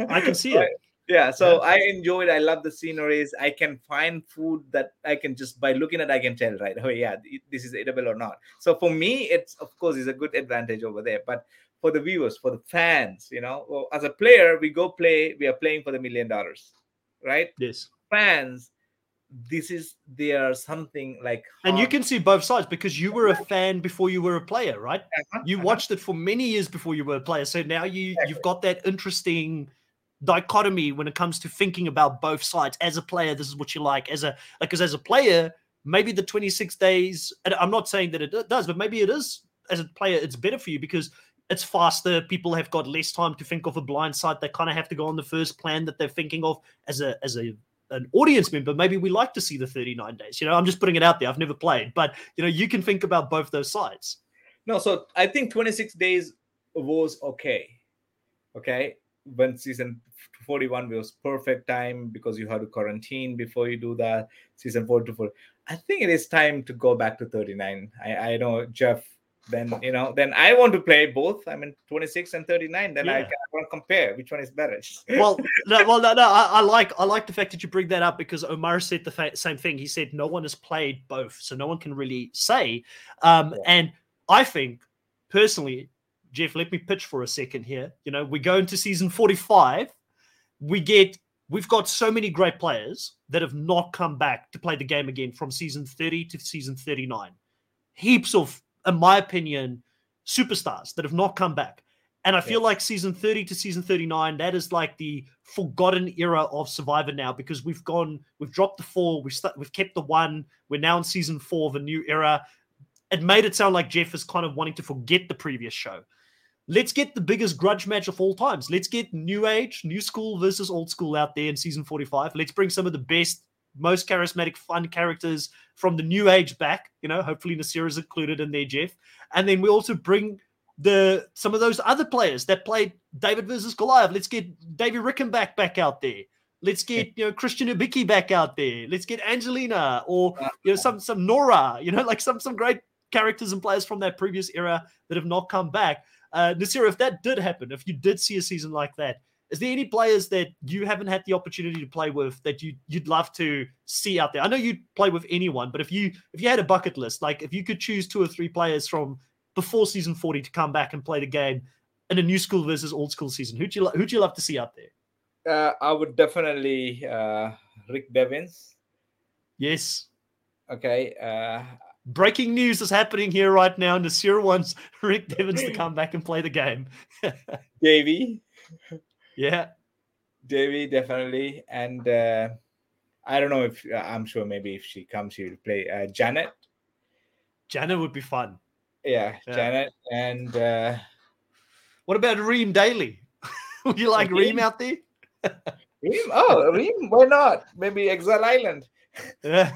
I can see it yeah so yeah. i it. i love the sceneries i can find food that i can just by looking at i can tell right oh yeah this is edible or not so for me it's of course is a good advantage over there but for the viewers for the fans you know well, as a player we go play we are playing for the million dollars right yes fans this is there something like and you can see both sides because you were a fan before you were a player right uh-huh, you uh-huh. watched it for many years before you were a player so now you exactly. you've got that interesting dichotomy when it comes to thinking about both sides. As a player, this is what you like. As a like because as a player, maybe the 26 days. And I'm not saying that it does, but maybe it is. As a player, it's better for you because it's faster. People have got less time to think of a blind side. They kind of have to go on the first plan that they're thinking of as a as a an audience member. Maybe we like to see the 39 days. You know, I'm just putting it out there. I've never played, but you know, you can think about both those sides. No, so I think 26 days was okay. Okay. When season 41 was perfect time because you had to quarantine before you do that. Season four to four. I think it is time to go back to 39. I, I know Jeff. Then you know, then I want to play both. I mean, 26 and 39. Then yeah. I, to compare which one is better. well, no, well, no, no. I, I, like I like the fact that you bring that up because Omar said the fa- same thing. He said no one has played both, so no one can really say. Um, yeah. And I think personally, Jeff, let me pitch for a second here. You know, we go into season 45 we get we've got so many great players that have not come back to play the game again from season 30 to season 39. Heaps of, in my opinion, superstars that have not come back. And I feel yeah. like season 30 to season 39, that is like the forgotten era of Survivor now because we've gone, we've dropped the four, we've st- we've kept the one, we're now in season four of a new era. It made it sound like Jeff is kind of wanting to forget the previous show. Let's get the biggest grudge match of all times. Let's get new age, new school versus old school out there in season 45. Let's bring some of the best, most charismatic, fun characters from the new age back. You know, hopefully Naseer is included in there, Jeff. And then we also bring the some of those other players that played David versus Goliath. Let's get Davie Rickenbacker back out there. Let's get you know Christian Hubicki back out there. Let's get Angelina or you know some some Nora. You know, like some some great characters and players from that previous era that have not come back. Uh, Naseer, if that did happen, if you did see a season like that, is there any players that you haven't had the opportunity to play with that you you'd love to see out there? I know you'd play with anyone, but if you if you had a bucket list, like if you could choose two or three players from before season 40 to come back and play the game in a new school versus old school season, who'd you who'd you love to see out there? Uh, I would definitely uh, Rick Devens. Yes. Okay. Uh, breaking news is happening here right now. Naseer wants Rick Devens to come back and play the game. Davie. Yeah. Davie, definitely. And uh, I don't know if uh, I'm sure maybe if she comes, she'll play uh, Janet. Janet would be fun. Yeah, yeah. Janet. And uh, what about Reem Daly? would you like Reem out there? Reem? Oh, Reem, why not? Maybe Exile Island. yeah,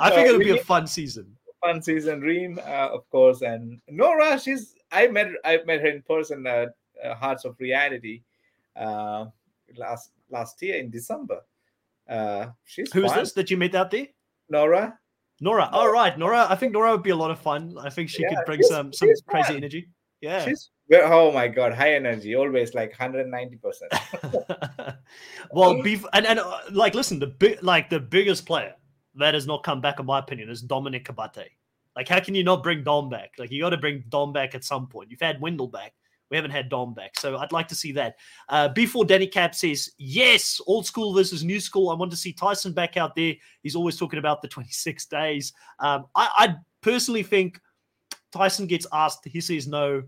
I think it'll be a fun season. Fun season, Reem, uh, of course, and Nora. She's I met I met her in person uh, Hearts of Reality uh, last last year in December. Uh, she's who's this that you met out there? Nora. Nora. All oh, right, Nora. I think Nora would be a lot of fun. I think she yeah, could bring some some crazy fun. energy. Yeah. She's oh my god, high energy, always like 190 percent. well, beef and and uh, like listen, the big like the biggest player that has not come back, in my opinion, is Dominic Abbate. Like, how can you not bring Dom back? Like, you got to bring Dom back at some point. You've had Wendell back. We haven't had Dom back. So I'd like to see that. Uh, before Danny Cap says, yes, old school versus new school. I want to see Tyson back out there. He's always talking about the 26 days. Um, I, I personally think Tyson gets asked, he says no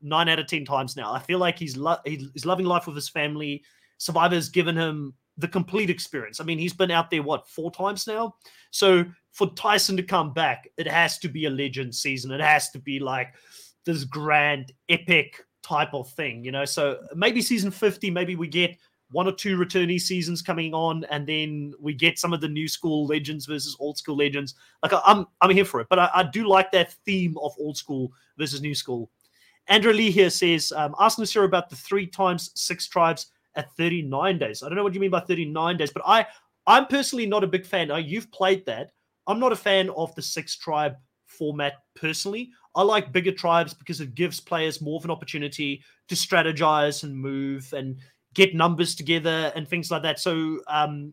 nine out of ten times now. I feel like he's lo- he's loving life with his family. Survivor's given him the complete experience. I mean, he's been out there what four times now. So for Tyson to come back, it has to be a legend season. It has to be like this grand, epic type of thing, you know. So maybe season 50, maybe we get one or two returnee seasons coming on, and then we get some of the new school legends versus old school legends. Like I'm, I'm here for it, but I, I do like that theme of old school versus new school. Andrew Lee here says, um, ask Naseer about the three times six tribes at 39 days. I don't know what you mean by 39 days, but I, I'm personally not a big fan. Now, you've played that. I'm not a fan of the six tribe format personally. I like bigger tribes because it gives players more of an opportunity to strategize and move and get numbers together and things like that. So um,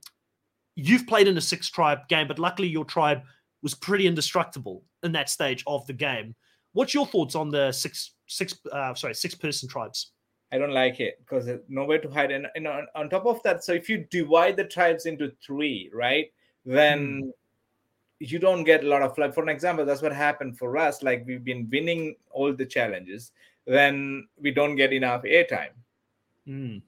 you've played in a six tribe game, but luckily your tribe was pretty indestructible in that stage of the game. What's your thoughts on the six six uh, sorry six person tribes? I don't like it because nowhere to hide. And, and on, on, top of that, so if you divide the tribes into three, right, then mm. You don't get a lot of like for an example, that's what happened for us. Like we've been winning all the challenges, then we don't get enough airtime. Mm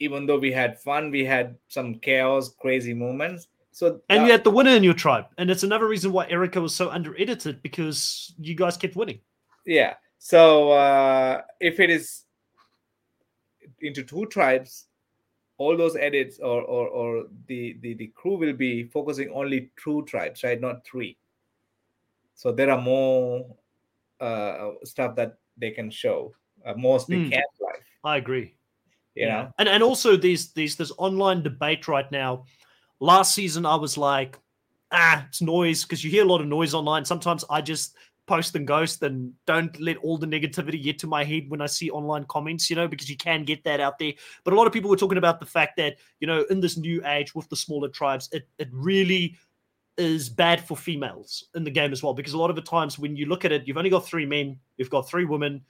even though we had fun, we had some chaos, crazy moments. So and you had the winner in your tribe, and it's another reason why Erika was so under edited because you guys kept winning. Yeah. So uh, if it is into two tribes, all those edits or or, or the, the the crew will be focusing only two tribes, right? Not three. So there are more uh, stuff that they can show. Uh, most they mm. can't. I agree you yeah. know and and also these these this online debate right now last season i was like ah it's noise because you hear a lot of noise online sometimes i just post and ghost and don't let all the negativity get to my head when i see online comments you know because you can get that out there but a lot of people were talking about the fact that you know in this new age with the smaller tribes it, it really is bad for females in the game as well because a lot of the times when you look at it you've only got three men you've got three women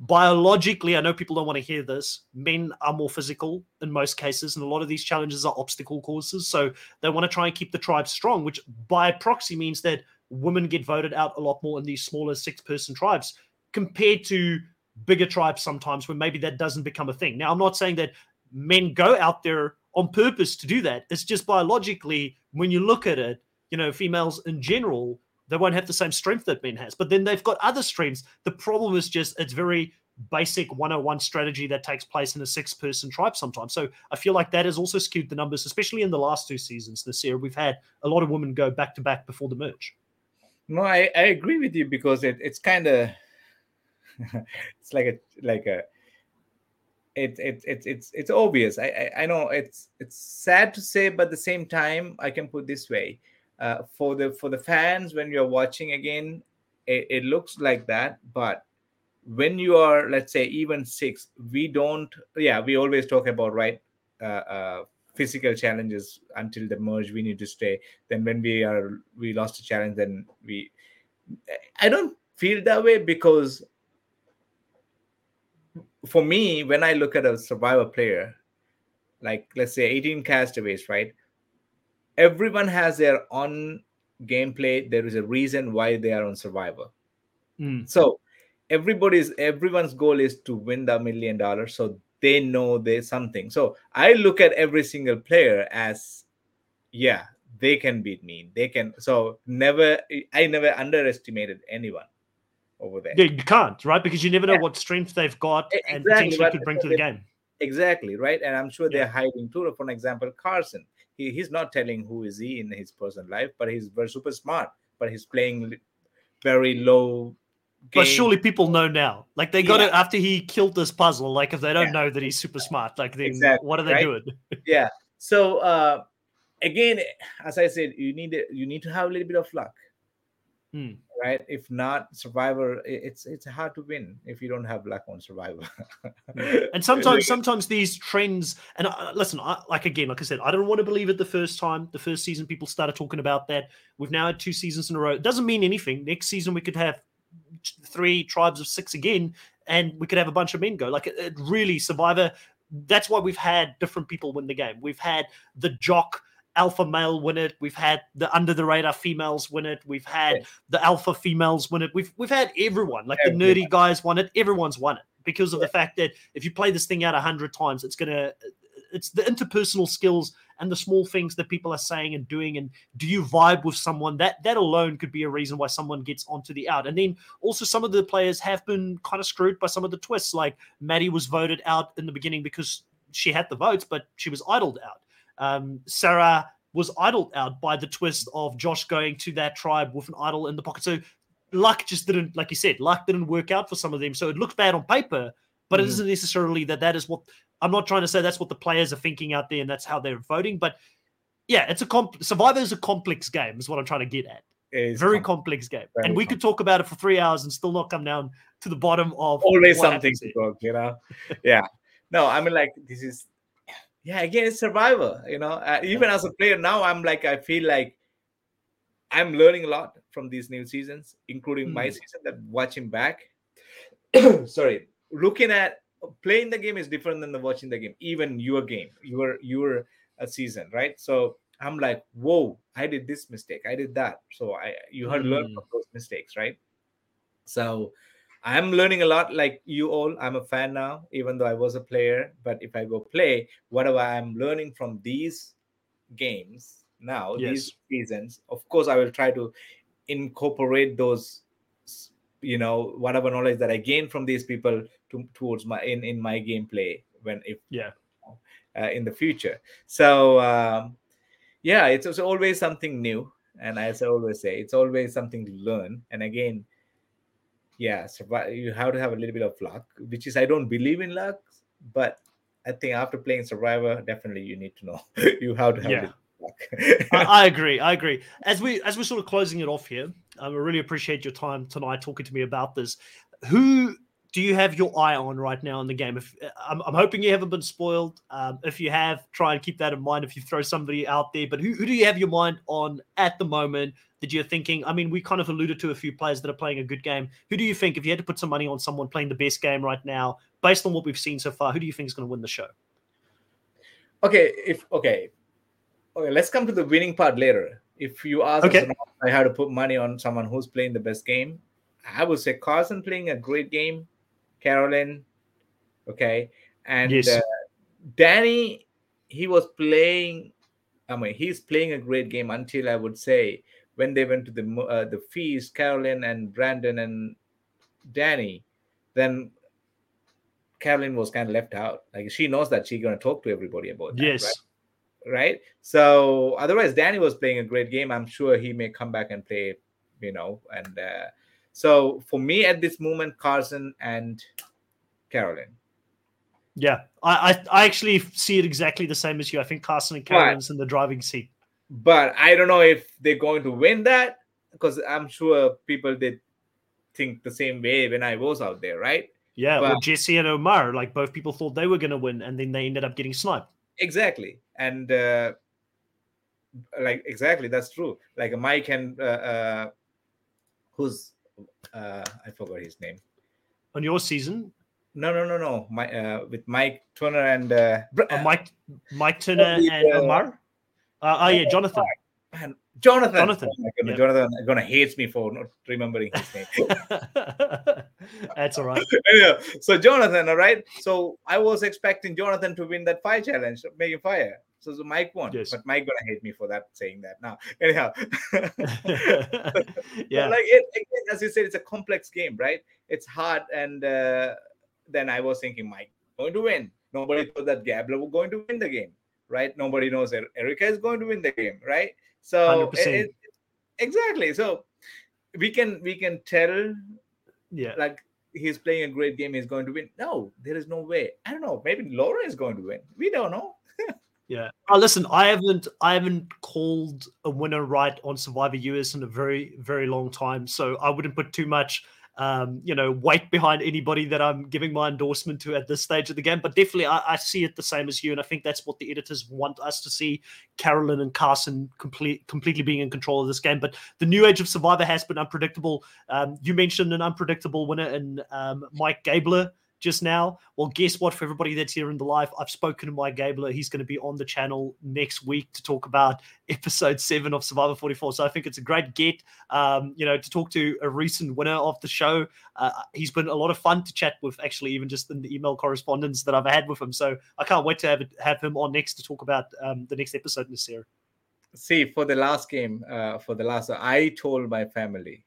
biologically, I know people don't want to hear this. Men are more physical in most cases, and a lot of these challenges are obstacle courses. So they want to try and keep the tribe strong, which by proxy means that women get voted out a lot more in these smaller six person tribes compared to bigger tribes sometimes where maybe that doesn't become a thing. Now, I'm not saying that men go out there on purpose to do that. It's just biologically, when you look at it, you know, females in general they won't have the same strength that men has. But then they've got other strengths. The problem is just it's very basic 101 strategy that takes place in a six person tribe sometimes. So I feel like that has also skewed the numbers, especially in the last two seasons this year. We've had a lot of women go back to back before the merge. No, I, I agree with you because it, it's kind of it's like a like a it, it, it, it's it's obvious. I, I, I know it's it's sad to say, but at the same time, I can put this way: uh, for the for the fans when you're watching again it, it, looks like that but when you are let's say even six we don't yeah we always talk about right uh, uh, physical challenges until the merge we need to stay. Then when we are we lost a challenge then we i don't feel that way because for me when i look at a survivor player like let's say 18 castaways right? Everyone has their own gameplay. There is a reason why they are on survivor. Mm. so everybody's everyone's goal is to win the million dollars. So they know there's something. So i look at every single player as yeah they can beat me. They can so never i never underestimated anyone over there. Yeah you can't right? Because you never know yeah. what strength they've got exactly, and potentially could bring to the game. Exactly right? And i'm sure they're hiding too. For an example carson he, he's not telling who is he in his personal life, but he's very super smart. But he's playing very low. Game. But surely people know now. Like they got yeah. it after he killed this puzzle. Like if they don't yeah. know that he's super smart, like then exactly, what are they right? doing? yeah. So uh, again, as I said, you need you need to have a little bit of luck. Hmm right if not survivor it's it's hard to win if you don't have luck on survivor and sometimes sometimes these trends and uh, listen I, like again like i said i don't want to believe it the first time the first season people started talking about that we've now had two seasons in a row it doesn't mean anything next season we could have three tribes of six again and we could have a bunch of men go like it, it really survivor that's why we've had different people win the game we've had the jock alpha male win it. We've had the under the radar females win it. We've had yeah. the alpha females win it. We've we've had everyone, like the nerdy guys won it. Everyone's won it because of yeah. the fact that if you play this thing out a hundred times, it's gonna it's the interpersonal skills and the small things that people are saying and doing. And do you vibe with someone? That that alone could be a reason why someone gets onto the out. And then also some of the players have been kind of screwed by some of the twists. Like Maddy was voted out in the beginning because she had the votes, but she was idled out. Um, Sarah was idled out by the twist of Josh going to that tribe with an idol in the pocket. So luck just didn't, like you said, luck didn't work out for some of them. So it looks bad on paper, but mm. it isn't necessarily that that is what I'm not trying to say that's what the players are thinking out there and that's how they're voting. But yeah, it's a comp- Survivor is a complex game, is what I'm trying to get at. Very complex, complex game, Very and we complex. could talk about it for three hours and still not come down to the bottom of always something to talk. You know, yeah. No, I mean like this is yeah again it's survivor you know uh, even as a player now i'm like i feel like i'm learning a lot from these new seasons including mm. my hmm. season that watching back sorry looking at playing the game is different than the watching the game even your game your your a season right so i'm like whoa i did this mistake i did that so i you had mm. learned from those mistakes right so I'm learning a lot like you all. I'm a fan now, even though I was a player. But if I go play, whatever I'm learning from these games now, yes. these seasons, of course, I will try to incorporate those, you know, whatever knowledge that I gain from these people to, towards my in in my gameplay when if yeah uh, in the future. So um, yeah, it's, it's always something new, and as I always say, it's always something to learn. And again yeah, survive. You have to have a little bit of luck, which is I don't believe in luck, but I think after playing Survivor, definitely you need to know you have to have yeah. I, I, agree. I agree. As we as we're sort of closing it off here, um, I really appreciate your time tonight talking to me about this. Who do you have your eye on right now in the game? If I'm, I'm hoping you haven't been spoiled. Um, if you have, try and keep that in mind. If you throw somebody out there, but who, who do you have your mind on at the moment that you're thinking? I mean, we kind of alluded to a few players that are playing a good game. Who do you think, if you had to put some money on someone playing the best game right now, based on what we've seen so far, who do you think is going to win the show? Okay, if okay, okay, let's come to the winning part later. If you ask, okay. I had to put money on someone who's playing the best game. I would say Carson playing a great game Carolyn. Okay. And yes. uh, Danny, he was playing. I mean, he's playing a great game until I would say when they went to the uh, the feast, Carolyn and Brandon and Danny, then Carolyn was kind of left out. Like she knows that she's gonna talk to everybody about that. Yes. Right? Right? So otherwise, Danny was playing a great game. I'm sure he may come back and play, you know, and uh, so for me at this moment, Carson and Carolyn. Yeah, I, I, I actually see it exactly the same as you. I think Carson and Carolyn's but, in the driving seat. But I don't know if they're going to win that because I'm sure people did think the same way when I was out there, right? Yeah, but, or Jesse and Omar, like both people thought they were going to win, and then they ended up getting sniped. Exactly, and uh, like exactly that's true. Like Mike and uh, uh, who's uh, I forgot his name. On your season? No, no, no, no. My uh, with Mike Turner and uh, uh Mike Mike Turner and uh, Omar. Uh, oh yeah, Jonathan. Man, Jonathan. Jonathan. Oh yep. Jonathan gonna hates me for not remembering his name. That's all right. yeah. So Jonathan, all right. So I was expecting Jonathan to win that fire challenge, make a fire. So, so Mike won, yes. but Mike gonna hate me for that saying that now. Anyhow, yeah, like it, as you said, it's a complex game, right? It's hard, and uh, then I was thinking, Mike going to win. Nobody thought that Gabler was going to win the game, right? Nobody knows Erika is going to win the game, right? So it, it, exactly. So we can we can tell, yeah, like he's playing a great game. He's going to win. No, there is no way. I don't know. Maybe Laura is going to win. We don't know. Yeah. Oh, listen, I haven't I haven't called a winner right on Survivor US in a very very long time, so I wouldn't put too much um, you know weight behind anybody that I'm giving my endorsement to at this stage of the game. But definitely, I, I see it the same as you, and I think that's what the editors want us to see: Carolyn and Carson complete completely being in control of this game. But the new age of Survivor has been unpredictable. Um, you mentioned an unpredictable winner in um, Mike Gabler just now. Well, guess what? For everybody that's here in the live, I've spoken to Mike Gabler. He's going to be on the channel next week to talk about episode seven of Survivor 44. So I think it's a great get, um, you know, to talk to a recent winner of the show. Uh, he's been a lot of fun to chat with, actually, even just in the email correspondence that I've had with him. So I can't wait to have it, have him on next to talk about um, the next episode in the series. See, for the last game, uh, for the last, I told my family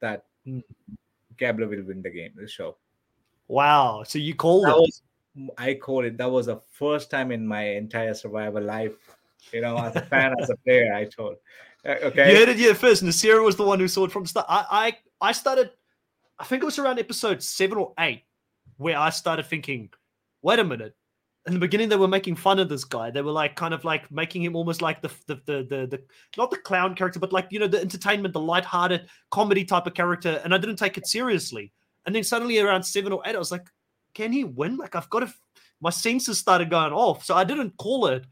that mm. Gabler will win the game, the show. Wow. So you called that it. Was, I called it. That was the first time in my entire survival life. You know, as a fan, as a player, I told. Uh, okay. You heard it here first. Nasira was the one who saw it from the start. I, I I started, I think it was around episode seven or eight, where I started thinking, wait a minute. In the beginning, they were making fun of this guy. They were like kind of like making him almost like the the the the, the not the clown character, but like you know the entertainment, the light-hearted comedy type of character. And I didn't take it seriously. And then suddenly around seven or eight, I was like, can he win? Like I've got to. My senses started going off, so I didn't call it,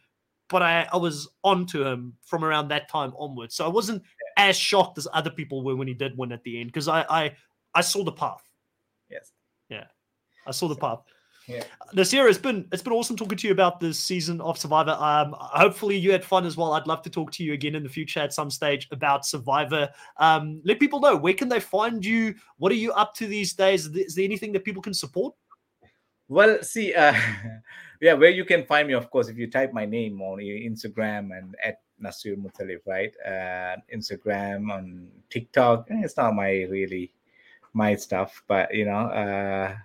but I I was on to him from around that time onwards. So I wasn't as shocked as other people were when he did win at the end because I I I saw the path. Yes. Yeah, I saw the path. Yeah. Nasira, it's been it's been awesome talking to you about this season of Survivor. Um, hopefully you had fun as well. I'd love to talk to you again in the future at some stage about Survivor. Um, let people know where can they find you. What are you up to these days? Is there anything that people can support? Well, see, uh, yeah, where you can find me, of course, if you type my name on Instagram and at Naseer Muttalif, right? Uh, Instagram on TikTok. Eh, it's not my really my stuff, but you know. Uh,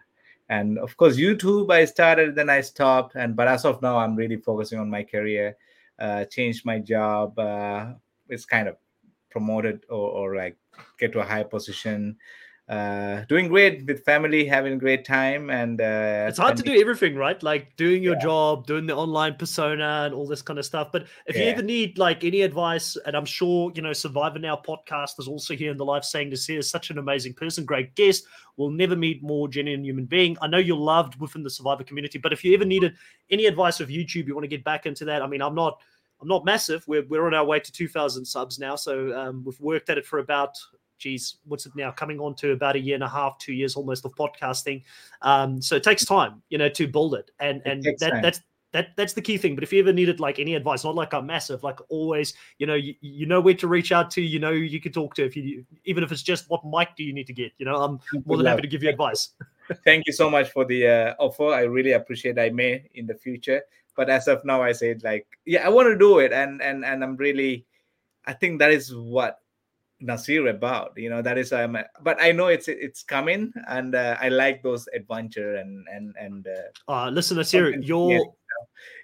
and of course youtube i started then i stopped. And but as of now i'm really focusing on my career uh, changed my job uh, it's kind of promoted or, or like get to a high position uh, doing great with family, having a great time, and uh, it's hard to do everything, right? Like doing your yeah. job, doing the online persona, and all this kind of stuff. But if yeah. you ever need like any advice, and I'm sure you know Survivor Now podcast is also here in the live saying this here is such an amazing person, great guest. We'll never meet more genuine human being. I know you're loved within the Survivor community, but if you ever needed any advice with YouTube, you want to get back into that. I mean, I'm not. I'm not massive. We're, we're on our way to 2,000 subs now. So um, we've worked at it for about geez, what's it now? Coming on to about a year and a half, two years almost of podcasting. Um, so it takes time, you know, to build it, and and that, that's that that's the key thing. But if you ever needed like any advice, not like I'm massive, like always, you know, you, you know where to reach out to, you know, you can talk to if you even if it's just what mic do you need to get, you know, I'm more than happy to give you advice. Thank you so much for the uh, offer. I really appreciate. I may in the future, but as of now, I said like, yeah, I want to do it, and and and I'm really, I think that is what Naseer about. You know, that is um, but I know it's it's coming, and uh, I like those adventure and and and. Uh, uh listen, Naseer, you're.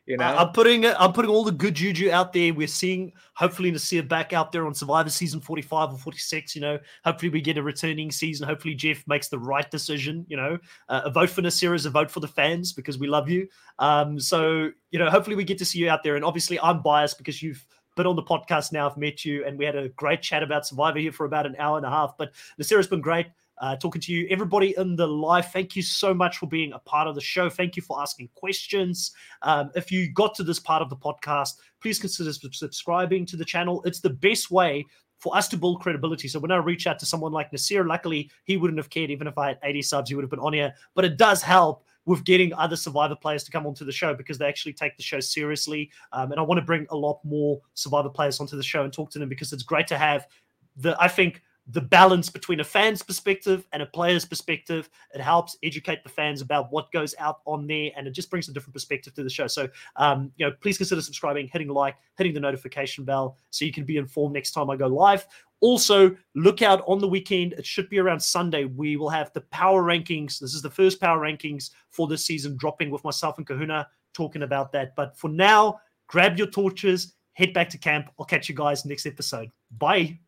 You know, I'm putting I'm putting all the good juju out there. We're seeing hopefully Naseer back out there on Survivor season 45 or 46. You know, hopefully we get a returning season. Hopefully Jeff makes the right decision. You know, uh, a vote for Naseer is a vote for the fans because we love you. Um, so you know, hopefully we get to see you out there. And obviously I'm biased because you've been on the podcast now. I've met you, and we had a great chat about Survivor here for about an hour and a half. But Nasira's been great. Uh, talking to you, everybody in the live. Thank you so much for being a part of the show. Thank you for asking questions. Um, if you got to this part of the podcast, please consider subscribing to the channel. It's the best way for us to build credibility. So when I reach out to someone like Naseer, luckily he wouldn't have cared even if I had 80 subs, he would have been on here. But it does help with getting other Survivor players to come onto the show because they actually take the show seriously. Um, and I want to bring a lot more Survivor players onto the show and talk to them because it's great to have the, I think, the balance between a fan's perspective and a player's perspective. It helps educate the fans about what goes out on there, and it just brings a different perspective to the show. So, um, you know, please consider subscribing, hitting like, hitting the notification bell, so you can be informed next time I go live. Also, look out on the weekend. It should be around Sunday. We will have the power rankings. This is the first power rankings for this season dropping with myself and Kahuna talking about that. But for now, grab your torches, head back to camp. I'll catch you guys next episode. Bye.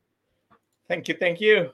Thank you. Thank you.